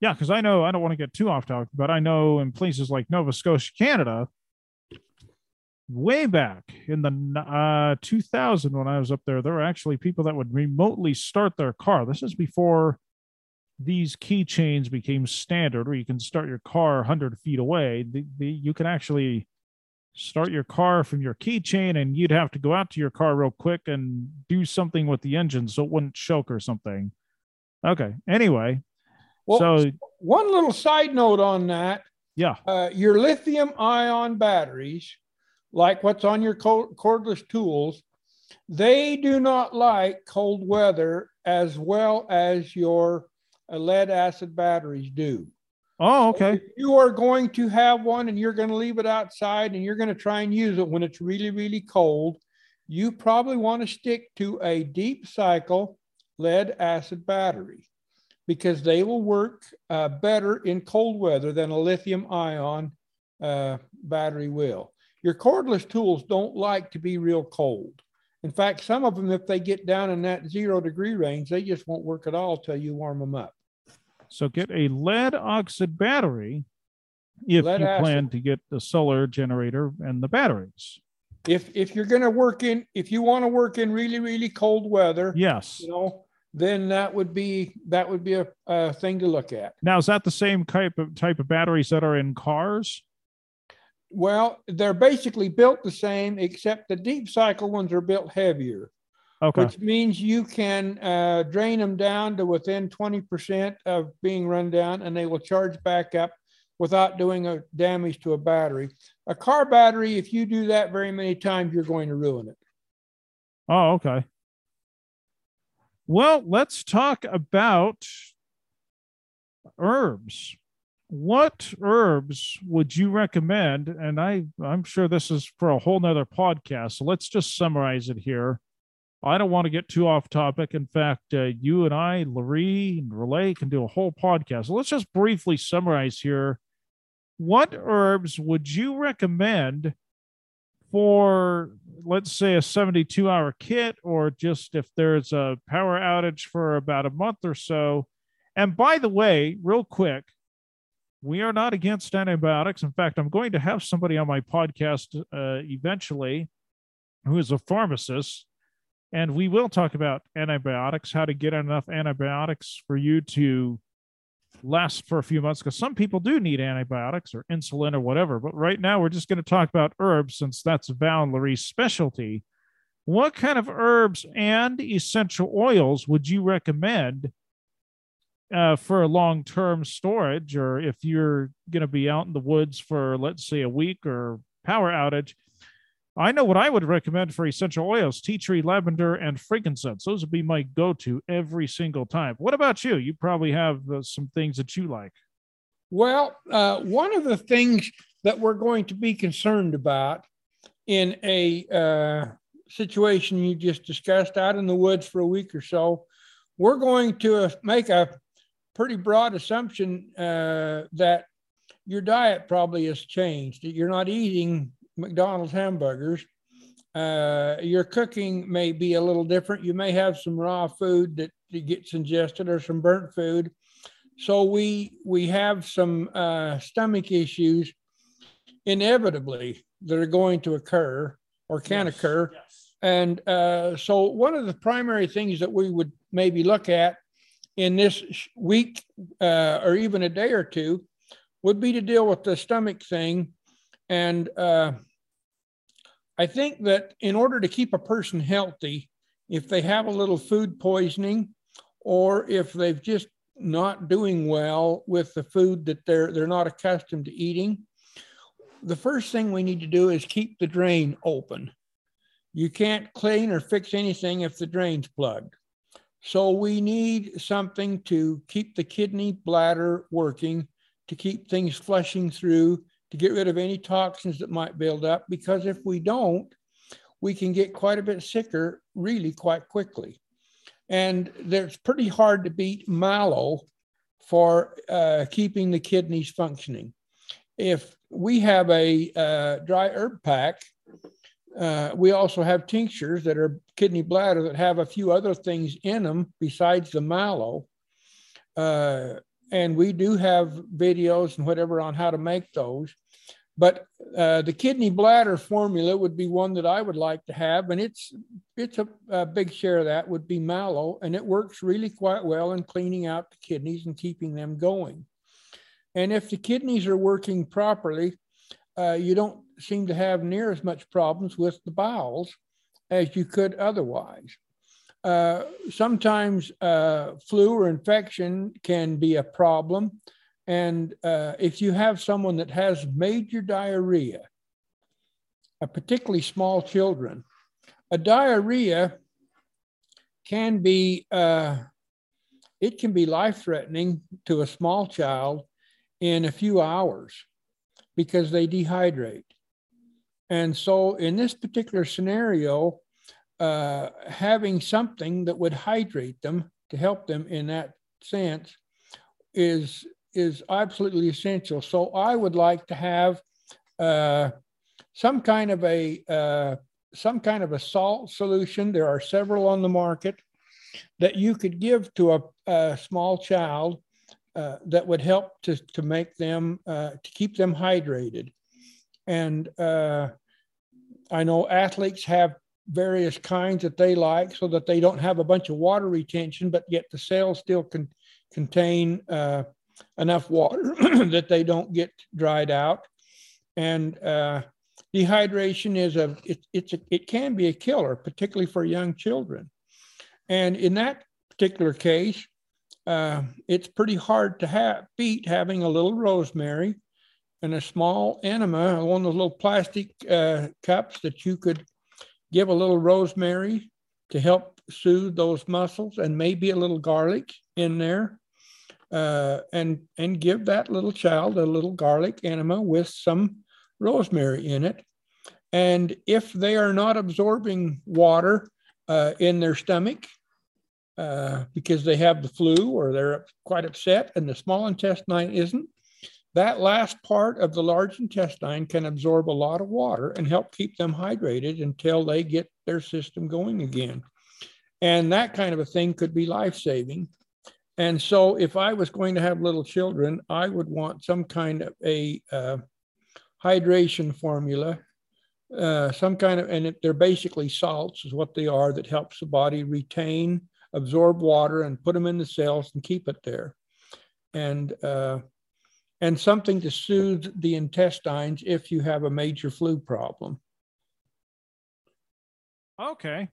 Yeah, because I know I don't want to get too off topic, but I know in places like Nova Scotia, Canada, way back in the uh, 2000 when I was up there, there were actually people that would remotely start their car. This is before these keychains became standard, where you can start your car 100 feet away, the, the, you can actually start your car from your keychain, and you'd have to go out to your car real quick and do something with the engine so it wouldn't choke or something. Okay. Anyway, Well, so one little side note on that yeah, uh, your lithium ion batteries, like what's on your cordless tools, they do not like cold weather as well as your uh, lead acid batteries do. Oh okay, If you are going to have one and you're going to leave it outside and you're going to try and use it when it's really, really cold, you probably want to stick to a deep cycle lead acid battery because they will work uh, better in cold weather than a lithium ion uh, battery will. Your cordless tools don't like to be real cold. In fact, some of them, if they get down in that zero degree range, they just won't work at all till you warm them up. So get a lead oxide battery if Lead you acid. plan to get the solar generator and the batteries. if if you're going to work in if you want to work in really really cold weather Yes. you know then that would be that would be a, a thing to look at Now, is that the same type of type of batteries that are in cars? well they're basically built the same except the deep cycle ones are built heavier Okay. which means you can uh, drain them down to within 20% of being run down and they will charge back up without doing a damage to a battery a car battery if you do that very many times you're going to ruin it Oh, okay. Well, let's talk about herbs. What herbs would you recommend? And I, I'm sure this is for a whole nother podcast. So let's just summarize it here. I don't want to get too off topic. In fact, uh, you and I, LaRee and Relay, can do a whole podcast. So let's just briefly summarize here. What herbs would you recommend for let's say a 72 hour kit or just if there's a power outage for about a month or so and by the way real quick we are not against antibiotics in fact i'm going to have somebody on my podcast uh, eventually who is a pharmacist and we will talk about antibiotics how to get enough antibiotics for you to last for a few months because some people do need antibiotics or insulin or whatever. But right now, we're just going to talk about herbs since that's Val and LaRee's specialty. What kind of herbs and essential oils would you recommend uh, for long term storage, or if you're going to be out in the woods for, let's say, a week or power outage? I know what I would recommend for essential oils tea tree, lavender, and frankincense. Those would be my go to every single time. What about you? You probably have uh, some things that you like. Well, uh, one of the things that we're going to be concerned about in a uh, situation you just discussed out in the woods for a week or so, we're going to uh, make a pretty broad assumption uh, that your diet probably has changed, that you're not eating McDonald's hamburgers. Uh, your cooking may be a little different. You may have some raw food that gets ingested or some burnt food. So we we have some uh, stomach issues inevitably that are going to occur or can Yes, occur. Yes. And uh, so one of the primary things that we would maybe look at in this week uh, or even a day or two would be to deal with the stomach thing. And uh, I think that in order to keep a person healthy, if they have a little food poisoning or if they've just not doing well with the food that they're they're not accustomed to eating, the first thing we need to do is keep the drain open. You can't clean or fix anything if the drain's plugged. So we need something to keep the kidney bladder working, to keep things flushing through, to get rid of any toxins that might build up. Because if we don't, we can get quite a bit sicker really quite quickly. And it's pretty hard to beat mallow for uh, keeping the kidneys functioning. If we have a uh, dry herb pack, uh, we also have tinctures that are kidney bladder that have a few other things in them besides the mallow. Uh, and we do have videos and whatever on how to make those. But uh, the kidney bladder formula would be one that I would like to have, and it's it's a, a, big share of that would be mallow, and it works really quite well in cleaning out the kidneys and keeping them going. And if the kidneys are working properly, uh, you don't seem to have near as much problems with the bowels as you could otherwise. Uh, sometimes uh, flu or infection can be a problem. And uh, if you have someone that has major diarrhea, uh, particularly small children, a diarrhea can be uh, it can be life threatening to a small child in a few hours because they dehydrate. And so, in this particular scenario, uh, having something that would hydrate them to help them in that sense is is absolutely essential. So, I would like to have uh, some kind of a uh, some kind of a salt solution. There are several on the market that you could give to a, a small child uh, that would help to, to make them, uh, to keep them hydrated. And uh, I know athletes have various kinds that they like so that they don't have a bunch of water retention, but yet the cells still can contain uh, enough water that they don't get dried out. And uh, dehydration is a it, it's a, it can be a killer, particularly for young children. And in that particular case, uh, it's pretty hard to have, beat having a little rosemary and a small enema, one of those little plastic uh, cups that you could give a little rosemary to help soothe those muscles and maybe a little garlic in there. Uh, and and give that little child a little garlic enema with some rosemary in it. And if they are not absorbing water uh, in their stomach, uh, because they have the flu or they're quite upset and the small intestine isn't. That last part of the large intestine can absorb a lot of water and help keep them hydrated until they get their system going again. And that kind of a thing could be life saving. And so, if I was going to have little children, I would want some kind of a uh, hydration formula, uh, some kind of, and they're basically salts, is what they are, that helps the body retain absorb water and put them in the cells and keep it there. And uh, and something to soothe the intestines if you have a major flu problem. Okay.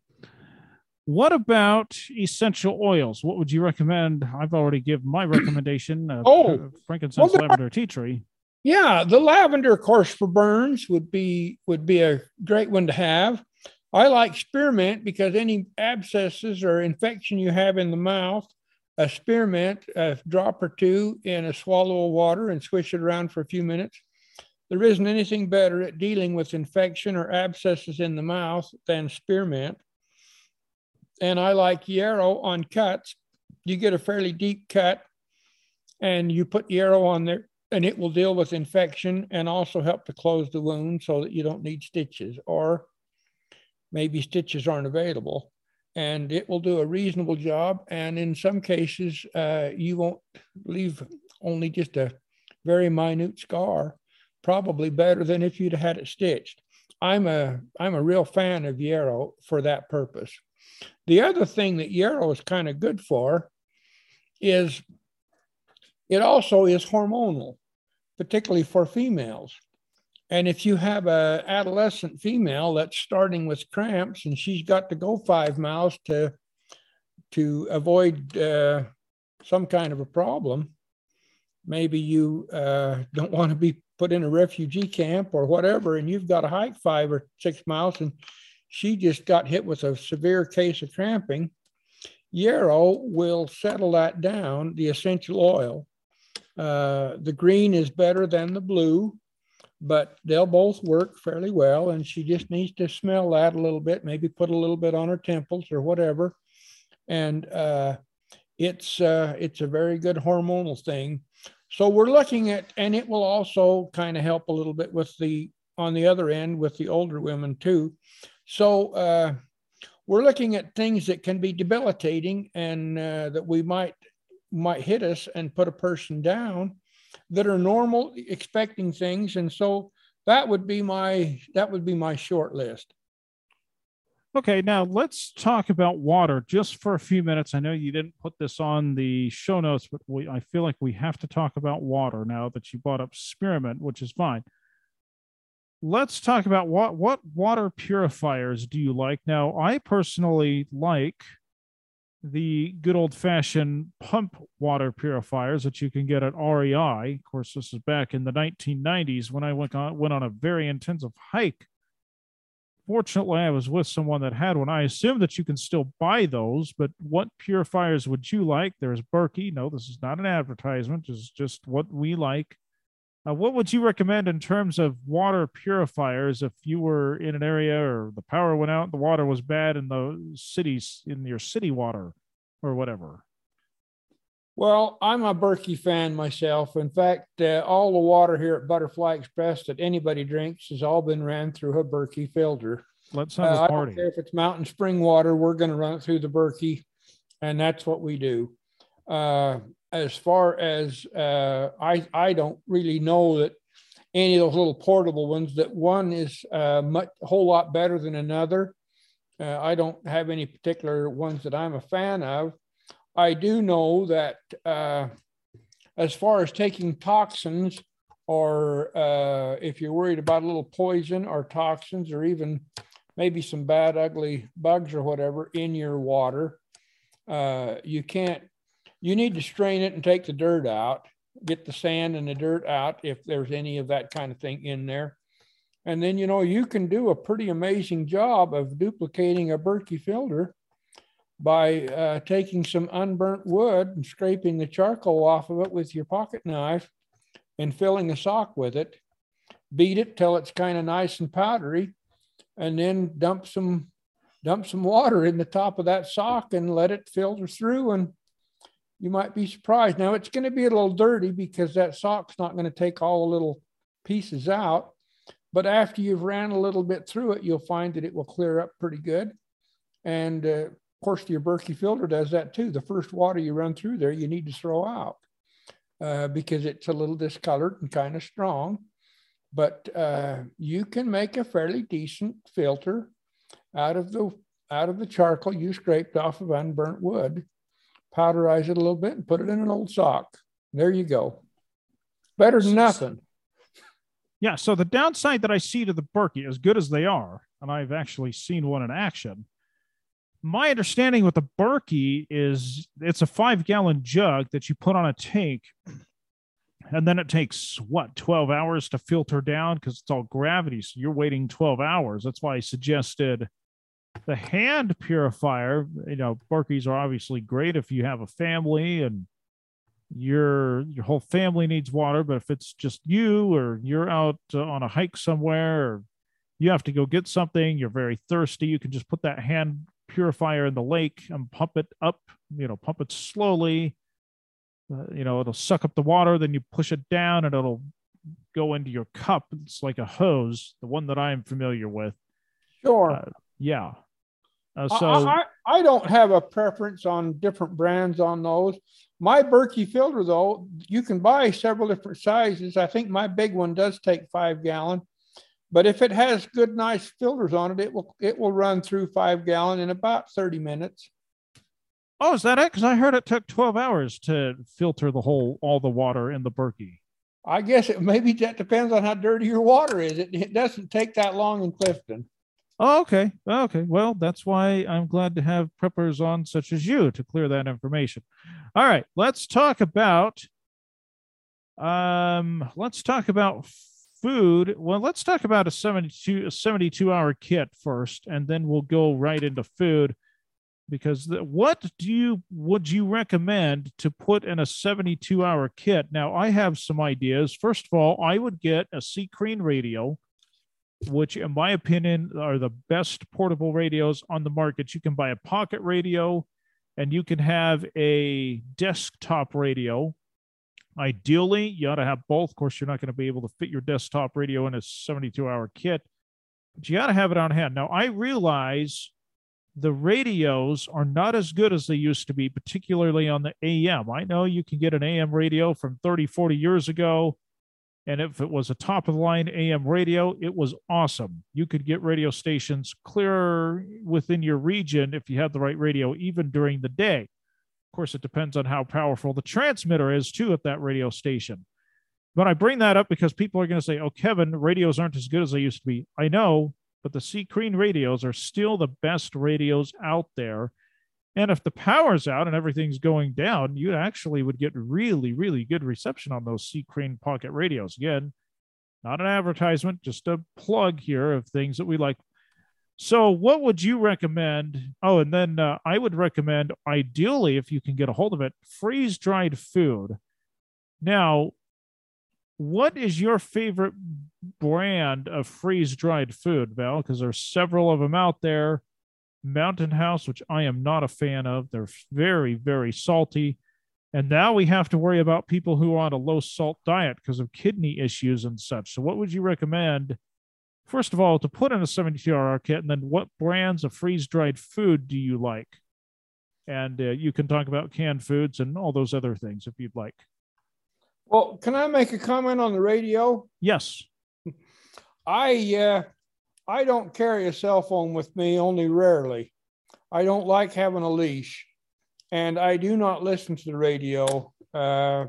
What about essential oils? What would you recommend? I've already given my recommendation. Of oh, frankincense, well, lavender, tea tree. Yeah, the lavender, of course, for burns would be would be a great one to have. I like spearmint because any abscesses or infection you have in the mouth, a spearmint, a drop or two in a swallow of water and swish it around for a few minutes. There isn't anything better at dealing with infection or abscesses in the mouth than spearmint. And I like yarrow on cuts. You get a fairly deep cut and you put yarrow on there and it will deal with infection and also help to close the wound so that you don't need stitches or maybe stitches aren't available and it will do a reasonable job. And in some cases, uh, you won't leave only just a very minute scar, probably better than if you'd had it stitched. I'm a I'm a real fan of yarrow for that purpose. The other thing that yarrow is kind of good for is it also is hormonal, particularly for females. And if you have a adolescent female that's starting with cramps and she's got to go five miles to to avoid uh, some kind of a problem, maybe you uh, don't want to be put in a refugee camp or whatever, and you've got to hike five or six miles, and she just got hit with a severe case of cramping. Yarrow will settle that down, the essential oil. Uh, the green is better than the blue but they'll both work fairly well. And she just needs to smell that a little bit, maybe put a little bit on her temples or whatever. And uh, it's uh, it's a very good hormonal thing. So we're looking at, and it will also kind of help a little bit with the on the other end with the older women too. So uh, we're looking at things that can be debilitating and uh, that we might might hit us and put a person down that are normal expecting things. And so that would be my that would be my short list. Okay, now let's talk about water just for a few minutes. I know you didn't put this on the show notes, but we, I feel like we have to talk about water now that you brought up spearmint, which is fine. Let's talk about what what water purifiers do you like? Now, I personally like the good old fashioned pump water purifiers that you can get at REI. Of course, this is back in the 1990s when I went on, went on a very intensive hike fortunately, I was with someone that had one. I assume that you can still buy those, but what purifiers would you like? There's Berkey. No, this is not an advertisement. Is just what we like. Uh, what would you recommend in terms of water purifiers if you were in an area or the power went out, the water was bad in the cities, in your city water or whatever? Well, I'm a Berkey fan myself. In fact, uh, all the water here at Butterfly Express that anybody drinks has all been ran through a Berkey filter. Let's have uh, a party. I don't care if it's mountain spring water, we're going to run it through the Berkey, and that's what we do. Uh, as far as uh, I, I don't really know that any of those little portable ones that one is uh, much, a whole lot better than another. Uh, I don't have any particular ones that I'm a fan of. I do know that uh, as far as taking toxins, or uh, if you're worried about a little poison or toxins, or even maybe some bad, ugly bugs or whatever in your water, uh, you can't, you need to strain it and take the dirt out, get the sand and the dirt out if there's any of that kind of thing in there. And then, you know, you can do a pretty amazing job of duplicating a Berkey filter by uh, taking some unburnt wood and scraping the charcoal off of it with your pocket knife and filling a sock with it. Beat it till it's kind of nice and powdery, and then dump some dump some water in the top of that sock and let it filter through. And you might be surprised. Now it's going to be a little dirty because that sock's not going to take all the little pieces out. But after you've ran a little bit through it, you'll find that it will clear up pretty good. And uh, course, your Berkey filter does that too. The first water you run through there, you need to throw out uh, because it's a little discolored and kind of strong. But uh, you can make a fairly decent filter out of the out of the charcoal you scraped off of unburnt wood. Powderize it a little bit and put it in an old sock. There you go. Better than nothing. Yeah. So the downside that I see to the Berkey, as good as they are, and I've actually seen one in action, my understanding with the Berkey is it's a five gallon jug that you put on a tank. And then it takes what 12 hours to filter down because it's all gravity. So you're waiting 12 hours. That's why I suggested the hand purifier. You know, Berkeys are obviously great if you have a family and your your whole family needs water. But if it's just you or you're out uh, on a hike somewhere or you have to go get something, you're very thirsty, you can just put that hand purifier in the lake and pump it up, you know, pump it slowly. Uh, you know, it'll suck up the water, then you push it down and it'll go into your cup. It's like a hose, the one that I'm familiar with. Sure. Uh, yeah. Uh, so I, I, I, don't have a preference on different brands on those. My Berkey filter, though, you can buy several different sizes. I think my big one does take five gallon. But if it has good, nice filters on it, it will it will run through five gallon in about 30 minutes. Oh, is that it? Because I heard it took 12 hours to filter the whole all the water in the Berkey. I guess it maybe that depends on how dirty your water is. It, it doesn't take that long in Clifton. Oh, okay. Okay. Well, that's why I'm glad to have preppers on such as you to clear that information. All right, let's talk about um let's talk about food, well, let's talk about a 72, a 72 hour kit first, and then we'll go right into food. Because the, what do you would you recommend to put in a 72 hour kit? Now, I have some ideas. First of all, I would get a C Crane radio, which, in my opinion, are the best portable radios on the market. You can buy a pocket radio, and you can have a desktop radio Ideally, you ought to have both. Of course, you're not going to be able to fit your desktop radio in a 72 hour kit, but you got to have it on hand. Now, I realize the radios are not as good as they used to be, particularly on the AM. I know you can get an AM radio from 30, 40 years ago And if it was a top of the line AM radio, it was awesome. You could get radio stations clearer within your region if you had the right radio, even during the day. Of course, it depends on how powerful the transmitter is, too, at that radio station. But I bring that up because people are going to say, oh, Kevin, radios aren't as good as they used to be. I know, but the C Crane radios are still the best radios out there. And if the power's out and everything's going down, you actually would get really, really good reception on those C Crane pocket radios. Again, not an advertisement, just a plug here of things that we like. So, what would you recommend? Oh, and then uh, I would recommend, ideally, if you can get a hold of it, freeze dried food. Now, what is your favorite brand of freeze dried food, Val? Because there's several of them out there. Mountain House, which I am not a fan of. They're very, very salty. And now we have to worry about people who are on a low salt diet because of kidney issues and such. So, what would you recommend, first of all, to put in a 72 hour kit? And then, what brands of freeze dried food do you like? And uh, you can talk about canned foods and all those other things if you'd like. Well, can I make a comment on the radio? Yes. I uh, I don't carry a cell phone with me, only rarely. I don't like having a leash, and I do not listen to the radio. Uh,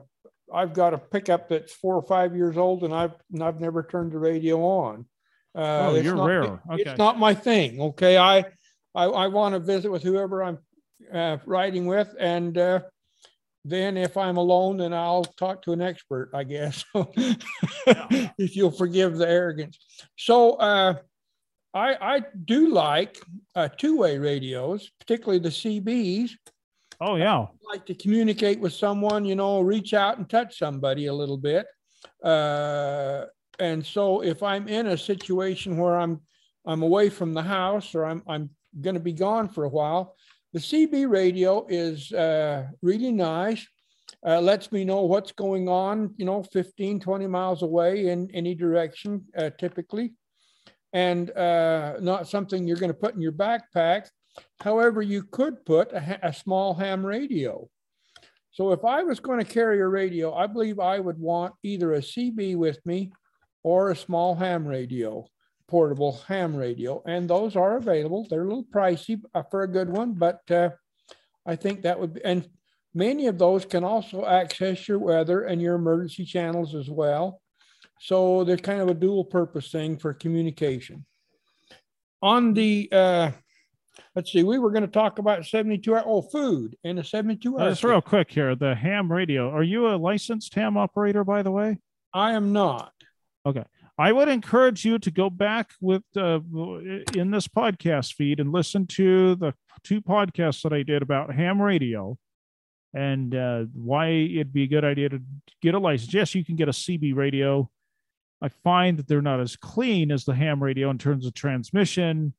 I've got a pickup that's four or five years old, and I've and I've never turned the radio on. Uh, oh, you're not, rare. Okay. It's not my thing. Okay, I I, I want to visit with whoever I'm uh, riding with, and uh, then if I'm alone, then I'll talk to an expert, I guess, if you'll forgive the arrogance. So uh, I, I do like uh, two-way radios, particularly the CBs. Oh yeah, I like to communicate with someone, you know, reach out and touch somebody a little bit. Uh, and so if I'm in a situation where I'm I'm away from the house or I'm I'm going to be gone for a while, the CB radio is uh, really nice. Uh, lets me know what's going on, you know, 15, 20 miles away in any direction, uh, typically and uh, not something you're going to put in your backpack. However, you could put a, a, small ham radio. So if I was going to carry a radio, I believe I would want either a CB with me or a small ham radio, portable ham radio. And those are available. They're a little pricey uh, for a good one, but uh, I think that would be, and many of those can also access your weather and your emergency channels as well. So they're kind of a dual purpose thing for communication. On the, uh, let's see, we were going to talk about 72 hour, oh, food and a 72 hour. Just real quick here the ham radio. Are you a licensed ham operator, by the way? I am not. Okay. I would encourage you to go back with uh, in this podcast feed and listen to the two podcasts that I did about ham radio and uh, why it'd be a good idea to get a license. Yes, you can get a CB radio I find that they're not as clean as the ham radio in terms of transmission.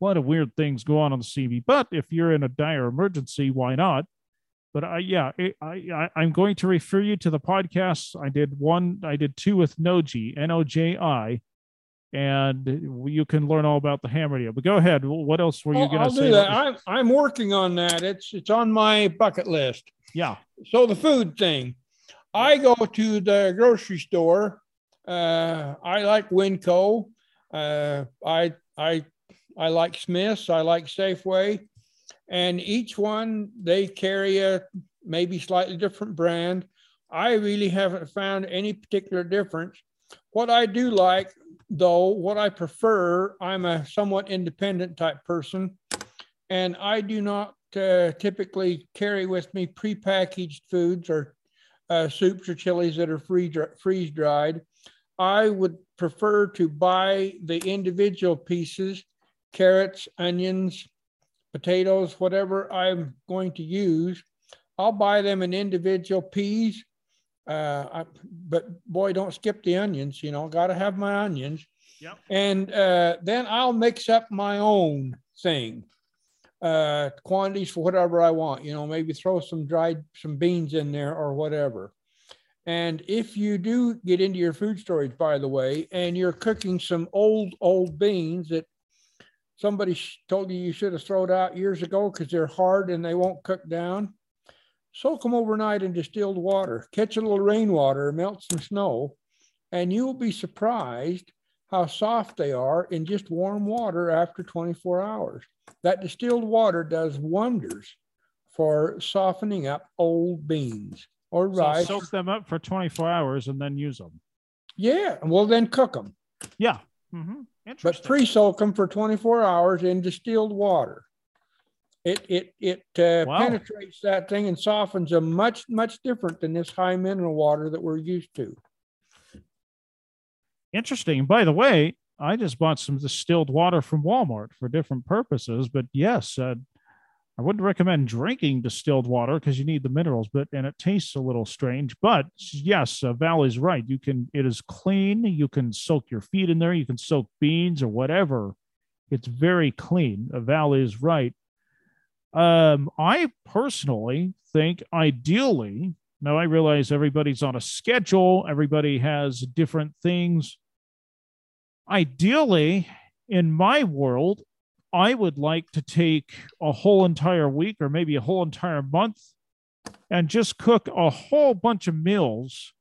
A lot of weird things go on on the CB, but if you're in a dire emergency, why not? But I, yeah, I, I, I'm going to refer you to the podcasts. I did one, I did two with Noji, N O J I, and you can learn all about the ham radio. But go ahead. What else were you going to say? That. I'm, I'm working on that. It's it's on my bucket list. Yeah. So the food thing, I go to the grocery store uh, I like Winco. Uh, I I I like Smiths. I like Safeway, and each one they carry a maybe slightly different brand. I really haven't found any particular difference. What I do like, though, what I prefer, I'm a somewhat independent type person, and I do not uh, typically carry with me prepackaged foods or uh, soups or chilies that are freeze dried. I would prefer to buy the individual pieces, carrots, onions, potatoes, whatever I'm going to use. I'll buy them in individual peas. Uh, I, but boy, don't skip the onions. You know, got to have my onions. Yep. And uh, then I'll mix up my own thing, uh, quantities for whatever I want. You know, maybe throw some dried some beans in there or whatever. And if you do get into your food storage, by the way, and you're cooking some old, old beans that somebody told you you should have thrown out years ago because they're hard and they won't cook down, soak them overnight in distilled water, catch a little rainwater, melt some snow, and you will be surprised how soft they are in just warm water after 24 hours. That distilled water does wonders for softening up old beans or So soak them up for 24 hours and then use them. yeah, well then cook them, Yeah. Mm-hmm. but pre-soak them for 24 hours in distilled water. It it it uh, Wow. penetrates that thing and softens them much much different than this high mineral water that we're used to. Interesting. By the way, I just bought some distilled water from Walmart for different purposes, but yes, uh, I wouldn't recommend drinking distilled water because you need the minerals, but and it tastes a little strange. But yes, uh, Val is right. You can. It is clean. You can soak your feet in there. You can soak beans or whatever. It's very clean. Uh, Val is right. Um, I personally think ideally. Now I realize everybody's on a schedule. Everybody has different things ideally in my world i would like to take a whole entire week or maybe a whole entire month and just cook a whole bunch of meals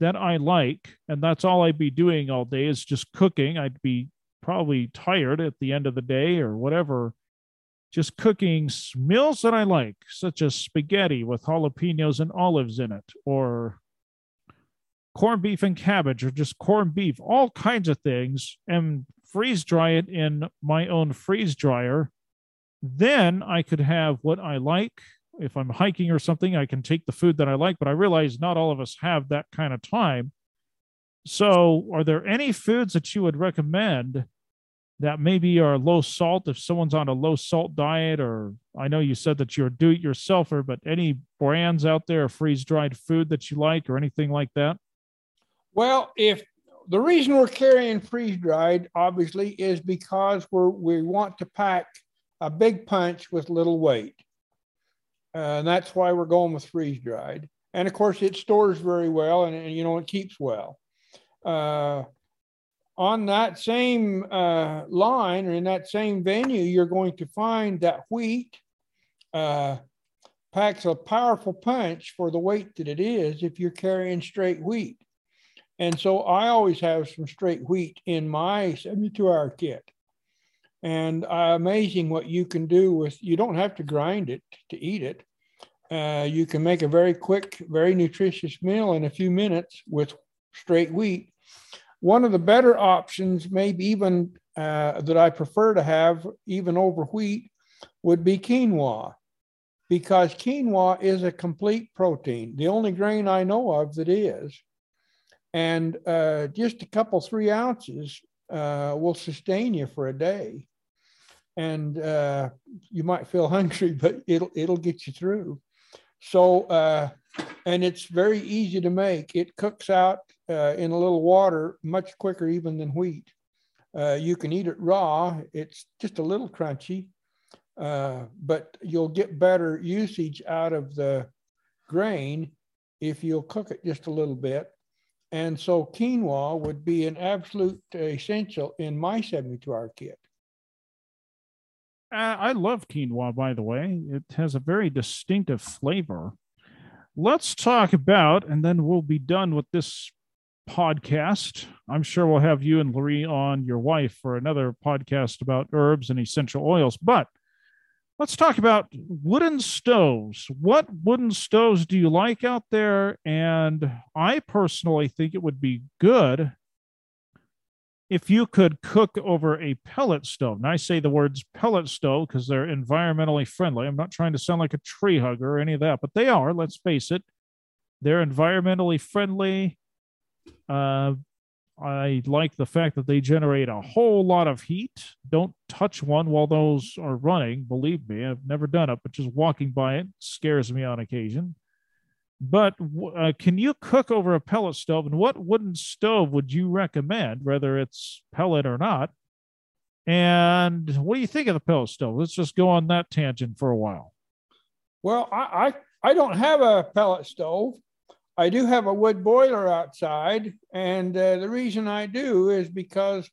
that i like. And that's all i'd be doing all day is just cooking. I'd be probably tired at the end of the day or whatever. Just cooking meals that i like such as spaghetti with jalapenos and olives in it or corned beef and cabbage or just corned beef, all kinds of things, and freeze dry it in my own freeze dryer. Then I could have what I like. If I'm hiking or something, I can take the food that I like, but I realize not all of us have that kind of time. So, are there any foods that you would recommend that maybe are low salt if someone's on a low salt diet? Or I know you said that you're a do it yourselfer, but any brands out there freeze dried food that you like or anything like that? Well, if the reason we're carrying freeze dried, obviously, is because we're we want to pack a big punch with little weight. Uh, and that's why we're going with freeze dried. And of course, it stores very well and, and you know, it keeps well. Uh, on that same uh, line or in that same venue, you're going to find that wheat uh, packs a powerful punch for the weight that it is if you're carrying straight wheat. And so I always have some straight wheat in my 72 hour kit. And uh, amazing what you can do with, you don't have to grind it to eat it. Uh, you can make a very quick, very nutritious meal in a few minutes with straight wheat. One of the better options, maybe even uh, that I prefer to have, even over wheat, would be quinoa, because quinoa is a complete protein, the only grain I know of that is and uh, just a couple three ounces uh, will sustain you for a day. And uh, you might feel hungry but it'll it'll get you through. So uh, and it's very easy to make. It cooks out uh, in a little water much quicker even than wheat. Uh, you can eat it raw. It's just a little crunchy but you'll get better usage out of the grain if you'll cook it just a little bit and so quinoa would be an absolute essential in my 72 hour kit. Uh, I love quinoa, by the way. It has a very distinctive flavor. Let's talk about, and then we'll be done with this podcast. I'm sure we'll have you and LaRee on, your wife, for another podcast about herbs and essential oils. But let's talk about wooden stoves. What wooden stoves do you like out there? And I personally think it would be good if you could cook over a pellet stove. And I say the words pellet stove because they're environmentally friendly. I'm not trying to sound like a tree hugger or any of that, but they are, let's face it. They're environmentally friendly. Uh, I like the fact that they generate a whole lot of heat. Don't touch one while those are running. Believe me, I've never done it, but just walking by it scares me on occasion. But uh, can you cook over a pellet stove? And what wooden stove would you recommend, whether it's pellet or not? And what do you think of the pellet stove? Let's just go on that tangent for a while. Well, I, I, I don't have a pellet stove. I do have a wood boiler outside. And uh, the reason I do is because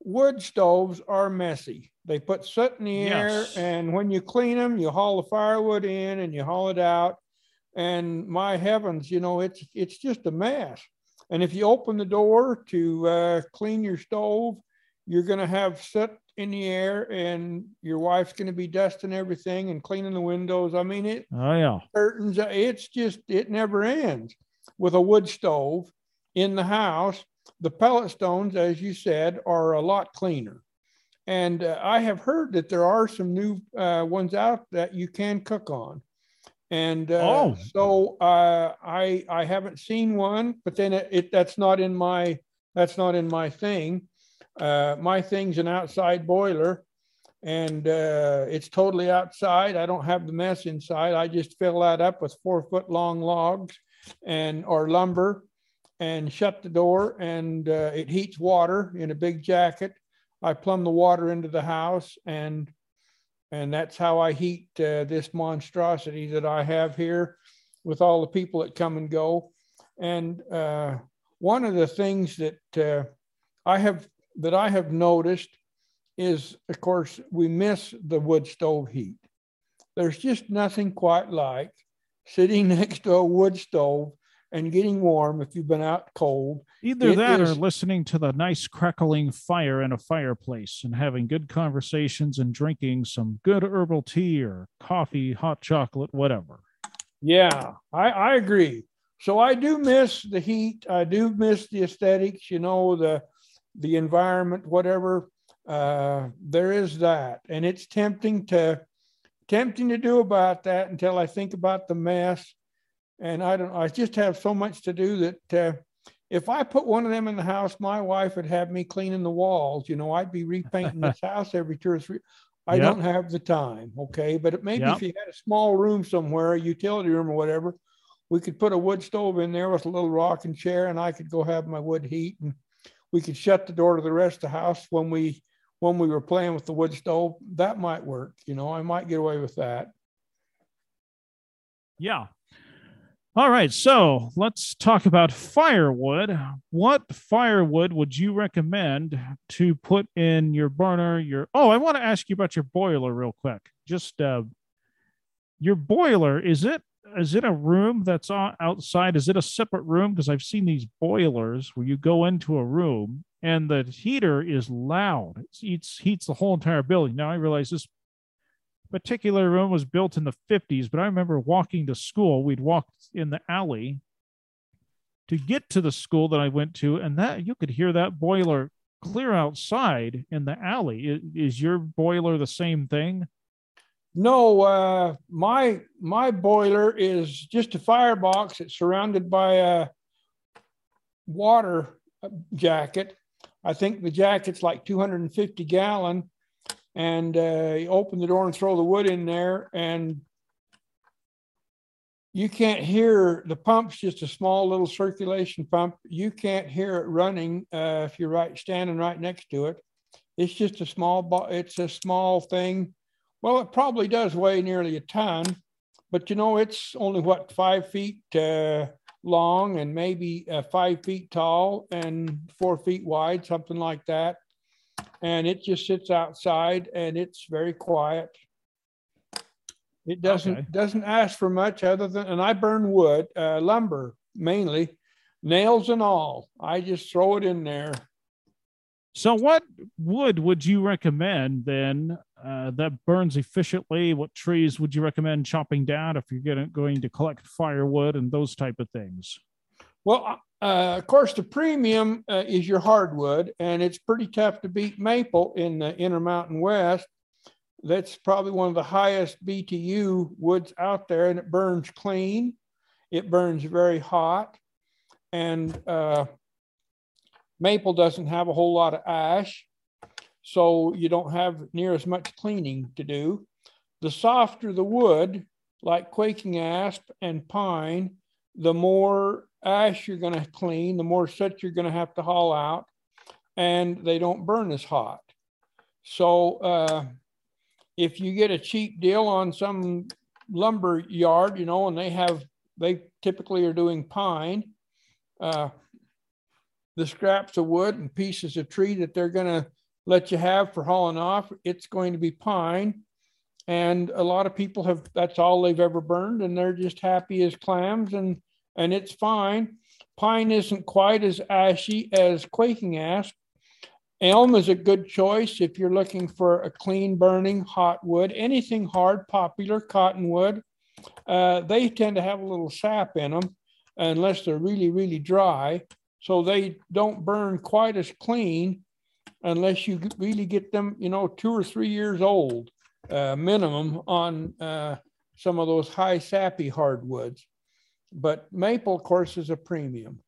wood stoves are messy. They put soot in the Yes. air, and when you clean them, you haul the firewood in and you haul it out. And my heavens, you know, it's it's just a mess. And if you open the door to uh, clean your stove, you're going to have soot in the air, and your wife's going to be dusting everything and cleaning the windows. I mean, it Oh yeah. curtains. It's just it never ends with a wood stove in the house. The pellet stones, as you said, are a lot cleaner. And uh, I have heard that there are some new uh, ones out that you can cook on. And uh, Oh. so uh, I I haven't seen one, but then it, it that's not in my that's not in my thing. Uh, my thing's an outside boiler, and uh, it's totally outside. I don't have the mess inside. I just fill that up with four foot long logs and or lumber, and shut the door. And uh, it heats water in a big jacket. I plumb the water into the house, and and that's how I heat uh, this monstrosity that I have here, with all the people that come and go. And uh, one of the things that uh, I have that I have noticed is, of course, we miss the wood stove heat. There's just nothing quite like sitting next to a wood stove and getting warm if you've been out cold. Either It that is- or listening to the nice crackling fire in a fireplace and having good conversations and drinking some good herbal tea or coffee, hot chocolate, whatever. Yeah, I, I agree. So I do miss the heat. I do miss the aesthetics, you know, the the environment, whatever. Uh, there is that. And it's tempting to tempting to do about that until I think about the mess. And I don't I just have so much to do that uh, if I put one of them in the house, my wife would have me cleaning the walls. You know, I'd be repainting this house every two or three. I Yep. don't have the time. Okay. But it- maybe Yep. if you had a small room somewhere, a utility room or whatever, we could put a wood stove in there with a little rocking chair and I could go have my wood heat and we could shut the door to the rest of the house when we when we were playing with the wood stove. That might work. You know, I might get away with that. Yeah. All right. So let's talk about firewood. What firewood would you recommend to put in your burner? Your oh, I want to ask you about your boiler real quick. Just uh, your boiler is it is it a room that's outside? Is it a separate room? Because I've seen these boilers where you go into a room and the heater is loud. It heats heats the whole entire building. Now I realize this particular room was built in the 50s, but I remember walking to school. We'd walk in the alley to get to the school that I went to, and that you could hear that boiler clear outside in the alley. I- Is your boiler the same thing? No, uh, my my boiler is just a firebox. It's surrounded by a water jacket. I think the jacket's like 250 gallon, and uh, you open the door and throw the wood in there, and you can't hear the pump's just a small little circulation pump. You can't hear it running uh, if you're right standing right next to it. It's just a small, bo- it's a small thing. Well, it probably does weigh nearly a ton, but you know, it's only what five feet uh, long and maybe uh, five feet tall and four feet wide, something like that. And it just sits outside and it's very quiet. It doesn't Okay. doesn't ask for much other than, and I burn wood, uh, lumber mainly, nails and all. I just throw it in there. So, what wood would you recommend then uh, that burns efficiently? What trees would you recommend chopping down if you're gonna, going to collect firewood and those type of things? Well, uh, of course, the premium uh, is your hardwood, and it's pretty tough to beat maple in the Intermountain West. That's probably one of the highest BTU woods out there, and it burns clean. It burns very hot, and uh, maple doesn't have a whole lot of ash, so you don't have near as much cleaning to do. The softer the wood, like quaking asp and pine, the more ash you're going to clean, the more soot you're going to have to haul out, and they don't burn as hot. So uh, if you get a cheap deal on some lumber yard, you know, and they have, they typically are doing pine, uh, the scraps of wood and pieces of tree that they're going to let you have for hauling off, it's going to be pine. And a lot of people have, that's all they've ever burned, and they're just happy as clams and and it's fine. Pine isn't quite as ashy as quaking asp. Elm is a good choice if you're looking for a clean burning hot wood. Anything hard, poplar, cottonwood, uh, they tend to have a little sap in them unless they're really, really dry. So they don't burn quite as clean unless you really get them, you know, two or three years old uh, minimum on uh, some of those high sappy hardwoods. But maple, of course, is a premium.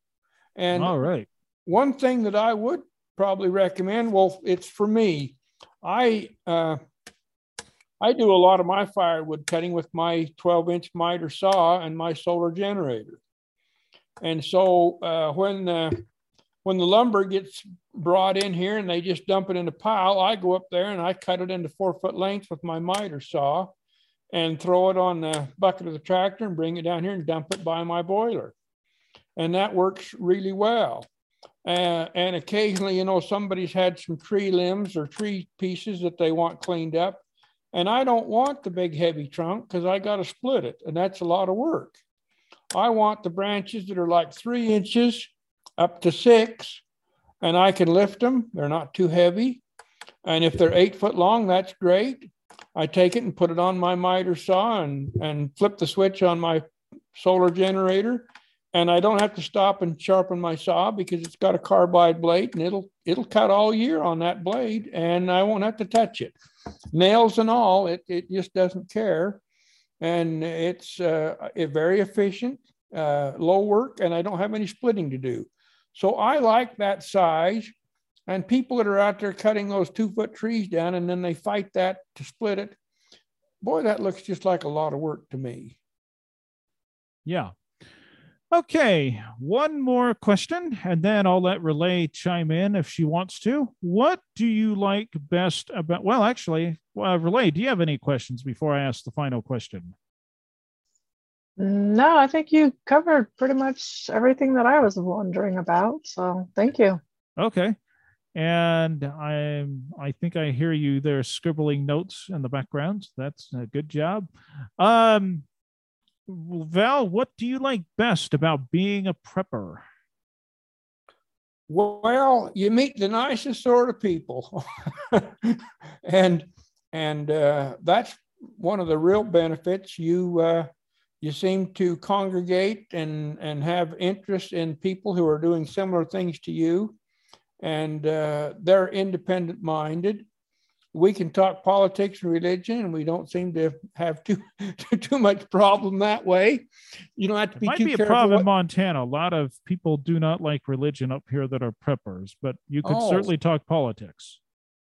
And All right. one thing that I would probably recommend, well, it's for me. I uh, I do a lot of my firewood cutting with my 12 inch miter saw and my solar generator. And so uh, when uh, when the lumber gets brought in here and they just dump it in a pile, I go up there and I cut it into four foot lengths with my miter saw and throw it on the bucket of the tractor and bring it down here and dump it by my boiler. And that works really well. Uh, and occasionally, you know, somebody's had some tree limbs or tree pieces that they want cleaned up. And I don't want the big heavy trunk because I got to split it, and that's a lot of work. I want the branches that are like three inches up to six, and I can lift them. They're not too heavy. And if they're eight foot long, that's great. I take it and put it on my miter saw and, and flip the switch on my solar generator. And I don't have to stop and sharpen my saw because it's got a carbide blade and it'll it'll cut all year on that blade and I won't have to touch it. Nails and all, it, it just doesn't care. And it's uh, very efficient, uh, low work, and I don't have any splitting to do. So I like that size. And people that are out there cutting those two foot trees down and then they fight that to split it, boy, that looks just like a lot of work to me. Yeah. Okay, one more question, and then I'll let Relay chime in if she wants to. What do you like best about? Well, actually, uh, Relay, do you have any questions before I ask the final question? No, I think you covered pretty much everything that I was wondering about. So thank you. Okay. And I'm I think I hear you there scribbling notes in the background. That's a good job. Um Val, what do you like best about being a prepper? Well, you meet the nicest sort of people. and and uh, that's one of the real benefits. You uh, you seem to congregate and and have interest in people who are doing similar things to you and uh, they're independent minded we can talk politics and religion and we don't seem to have too too much problem that way you don't have to It be might too be a problem in Montana. A lot of people do not like religion up here that are preppers, but you could Oh. certainly talk politics.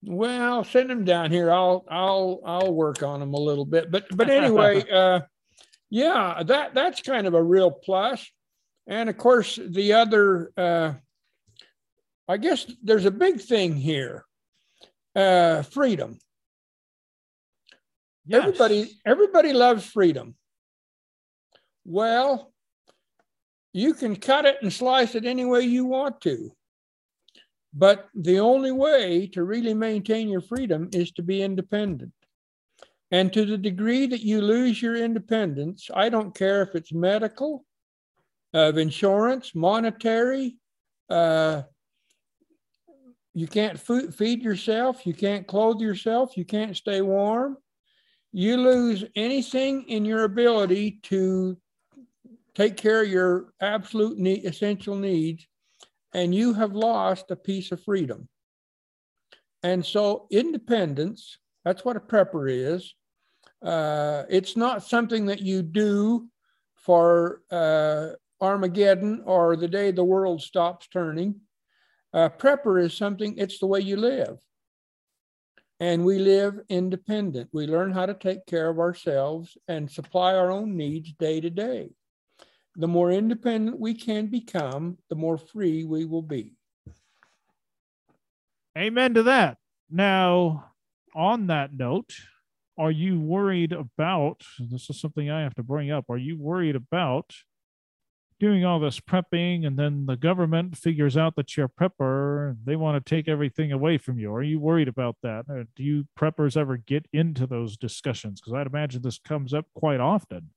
well send them down here i'll i'll i'll work on them a little bit but but anyway uh yeah that that's kind of a real plus and of course the other uh i guess there's a big thing here uh freedom Yes. Everybody, everybody loves freedom. Well, you can cut it and slice it any way you want to. But the only way to really maintain your freedom is to be independent. And to the degree that you lose your independence, I don't care if it's medical, of insurance, monetary, uh, you can't fo- feed yourself, you can't clothe yourself, you can't stay warm you lose anything in your ability to take care of your absolute need, essential needs, and you have lost a piece of freedom. And so, independence, that's what a prepper is. Uh, it's not something that you do for uh, Armageddon or the day the world stops turning. Uh, prepper is something, it's the way you live and we live independent. We learn how to take care of ourselves and supply our own needs day to day. The more independent we can become, the more free we will be. Amen to that. Now, on that note, are you worried about this is something I have to bring up? Are you worried about doing all this prepping and then the government figures out that you're a prepper and they want to take everything away from you? Are you worried about that? Or do you preppers ever get into those discussions? Because I'd imagine this comes up quite often.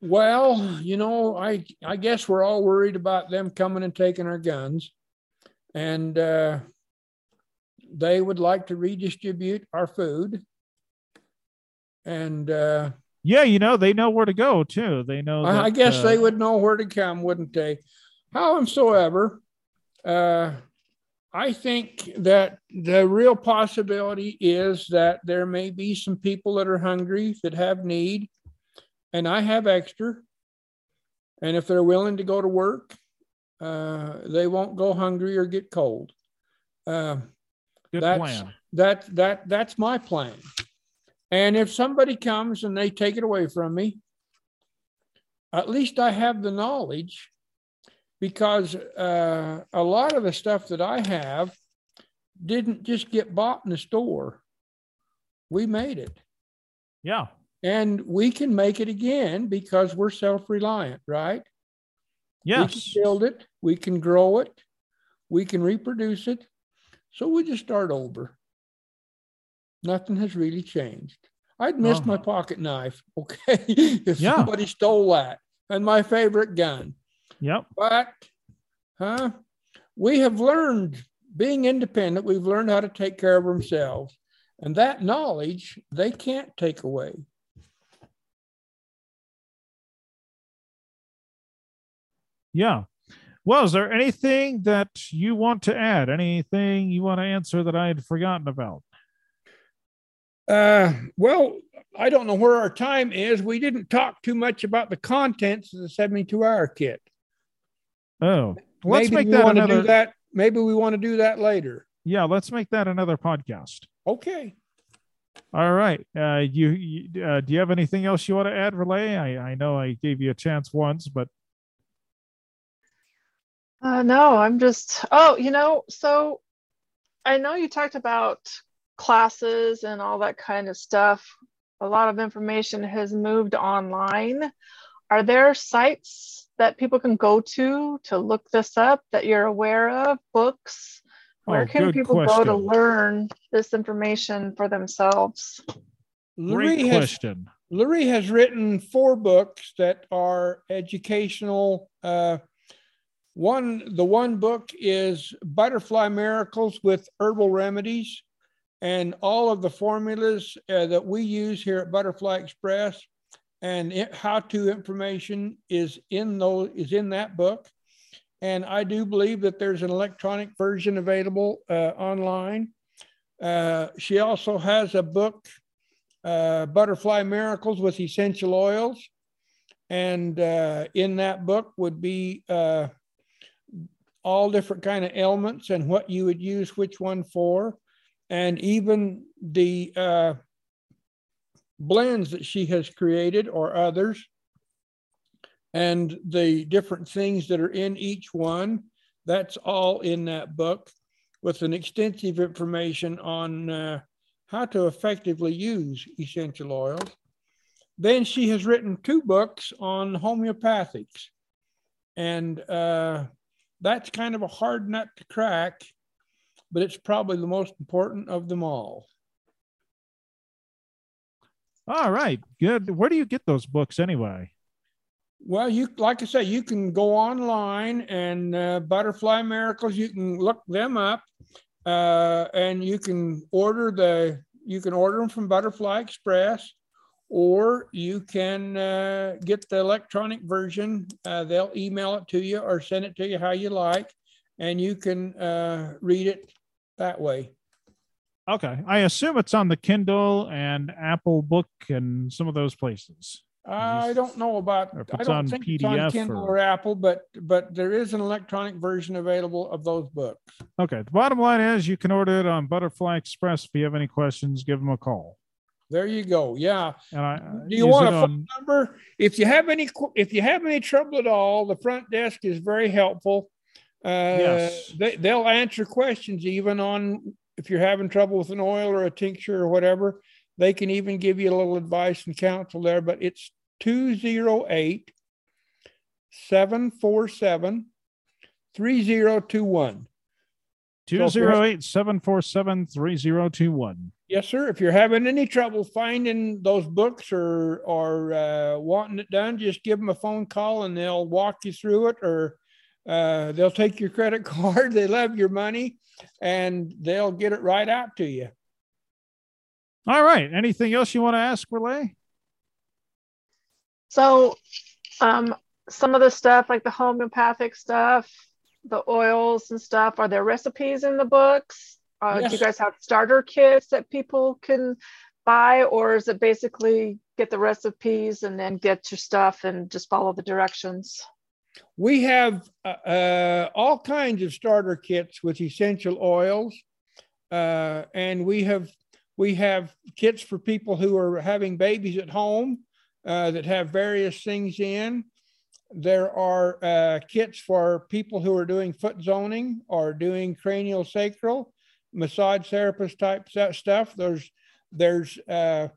Well, you know, I I guess we're all worried about them coming and taking our guns, and uh, they would like to redistribute our food. And uh, Yeah, you know, they know where to go too. They know. I, I guess uh, they would know where to come, wouldn't they? Howsoever, uh, I think that the real possibility is that there may be some people that are hungry that have need, and I have extra. And if they're willing to go to work, uh, they won't go hungry or get cold. Uh, Good that's plan. that that that's my plan. And if somebody comes and they take it away from me, at least I have the knowledge because uh, a lot of the stuff that I have didn't just get bought in the store. We made it. Yeah. And we can make it again because we're self reliant, right? We Yes. can build it, we can grow it, we can reproduce it. So we just start over. Nothing has really changed. I'd miss my Uh-huh. pocket knife, okay, if Yeah. somebody stole that, and my favorite gun. Yep. But, huh? We have learned being independent. We've learned how to take care of ourselves, and that knowledge they can't take away. Yeah. Well, is there anything that you want to add? Anything you want to answer that I had forgotten about? Uh, well, I don't know where our time is. We didn't talk too much about the contents of the 72 hour kit. Oh, let's Maybe make we that want to another. do that. Maybe we want to do that later. Yeah, let's make that another podcast. Okay. All right. Uh, you, you uh, do you have anything else you want to add, Relay? I, I know I gave you a chance once, but Uh, no, I'm just, oh, you know, so I know you talked about classes and all that kind of stuff. A lot of information has moved online. Are there sites that people can go to to look this up that you're aware of? Books? Where Oh, can good people go to learn this information for themselves? great has, question. LaRee has written four books that are educational. Uh, one, the one book is Butterfly Miracles with Herbal Remedies, and all of the formulas uh, that we use here at Butterfly Express and how-to information is in those is in that book. And I do believe that there's an electronic version available uh, online. Uh, she also has a book uh, Butterfly Miracles with Essential Oils. And uh, in that book would be uh, all different kind of elements and what you would use which one for. And even the uh, blends that she has created or others and the different things that are in each one. That's all in that book with an extensive information on uh, how to effectively use essential oils. Then she has written two books on homeopathics. And uh, that's kind of a hard nut to crack, but it's probably the most important of them all. All right. Good. Where do you get those books anyway? Well, you like I say, you can go online and uh, Butterfly Miracles. You can look them up, uh, and you can order the. You can order them from Butterfly Express, or you can uh, get the electronic version. Uh, they'll email it to you or send it to you how you like, and you can uh, read it that way. Okay. I assume it's on the Kindle and Apple Book and some of those places. I don't know about. I it's don't on think it's on Kindle or- or Apple, but but there is an electronic version available of those books. Okay. The bottom line is you can order it on Butterfly Express. If you have any questions, give them a call. There you go. Yeah. And I Do you want a on- number? If you have any, if you have any trouble at all, the front desk is very helpful. Uh, Yes. they, they'll answer questions even on if you're having trouble with an oil or a tincture or whatever. They can even give you a little advice and counsel there, but it's 208 747 3021. 208 747 3021. Yes, sir. If you're having any trouble finding those books or or uh, wanting it done, just give them a phone call and they'll walk you through it, or uh, they'll take your credit card. They love your money, and they'll get it right out to you. All right. Anything else you want to ask, Relay? So, um, some of the stuff like the homeopathic stuff, the oils and stuff, are there recipes in the books? Uh, Yes. Do you guys have starter kits that people can buy, or is it basically get the recipes and then get your stuff and just follow the directions? We have uh, uh, all kinds of starter kits with essential oils, uh, and we have we have kits for people who are having babies at home uh, that have various things in. There are uh, kits for people who are doing foot zoning or doing cranial sacral, massage therapist type stuff. There's there's uh,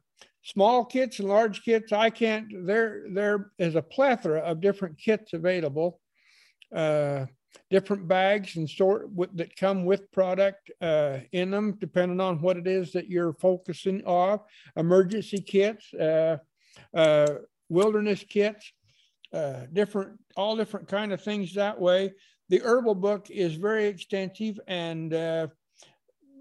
small kits and large kits. I can't. There there is a plethora of different kits available, uh, different bags and sort that come with product uh, in them, depending on what it is that you're focusing on. Emergency kits, uh, uh, wilderness kits, uh, different all different kind of things that way. The herbal book is very extensive and. Uh,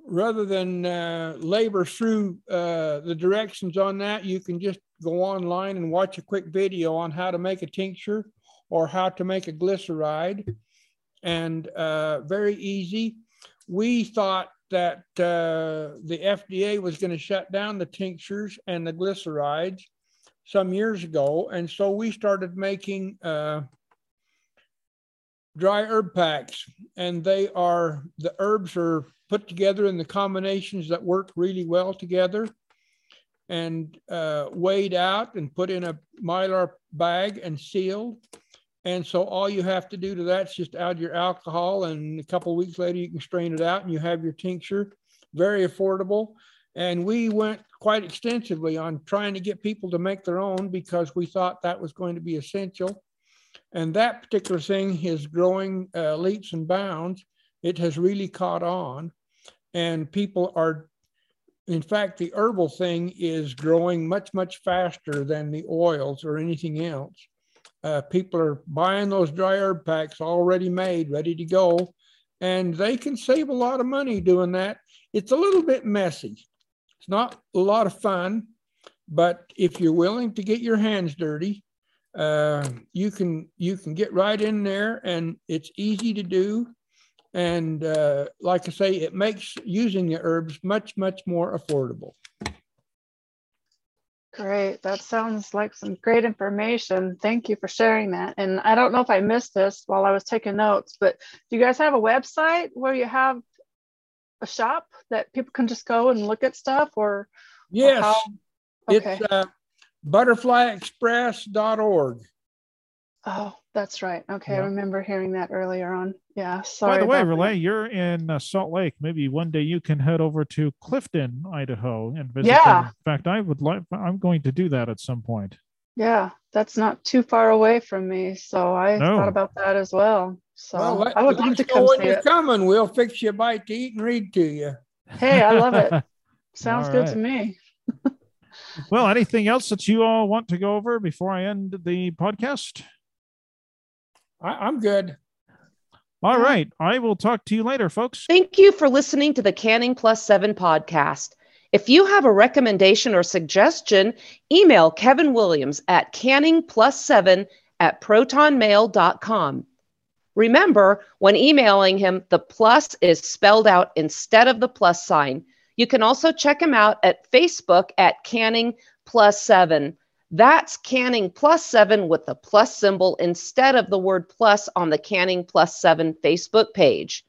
rather than uh, labor through uh, the directions on that, you can just go online and watch a quick video on how to make a tincture or how to make a glycerite. And uh, very easy. We thought that uh, the FDA was going to shut down the tinctures and the glycerites some years ago. And so we started making uh, dry herb packs. And they are, the herbs are put together in the combinations that work really well together and uh, weighed out and put in a mylar bag and sealed. And so all you have to do to that is just add your alcohol, and a couple weeks later you can strain it out and you have your tincture. Very affordable. And we went quite extensively on trying to get people to make their own because we thought that was going to be essential. And that particular thing is growing uh, leaps and bounds. It has really caught on, and people are, in fact, the herbal thing is growing much, much faster than the oils or anything else. Uh, people are buying those dry herb packs already made, ready to go, and they can save a lot of money doing that. It's a little bit messy. It's not a lot of fun, but if you're willing to get your hands dirty, uh, you can you can get right in there, and it's easy to do. And uh, like I say, it makes using the herbs much much more affordable. Great. That sounds like some great information. Thank you for sharing that. And I don't know if I missed this while I was taking notes, but do you guys have a website where you have a shop that people can just go and look at stuff or? Yes, how- Okay. it's uh, butterflyexpress.org. Oh, that's right. Okay. I remember hearing that earlier on. Yeah. Sorry. By the way, about that. Relay, you're in uh, Salt Lake. Maybe one day you can head over to Clifton, Idaho, and visit. Yeah. them. In fact, I would like. I'm going to do that at some point. Yeah. That's not too far away from me. So I No. thought about that as well. So Well, let, I would love to come when see you're it. coming. We'll fix you a bite to eat and read to you. Hey, I love it. Sounds All good to me. Well, anything else that you all want to go over before I end the podcast? I, I'm good. All right. I will talk to you later, folks. Thank you for listening to the Canning Plus 7 podcast. If you have a recommendation or suggestion, email Kevin Williams at canningplus7 at protonmail.com. Remember, when emailing him, the plus is spelled out instead of the plus sign. You can also check him out at Facebook at Canning Plus 7. That's Canning Plus 7 with the plus symbol instead of the word plus on the Canning Plus 7 Facebook page.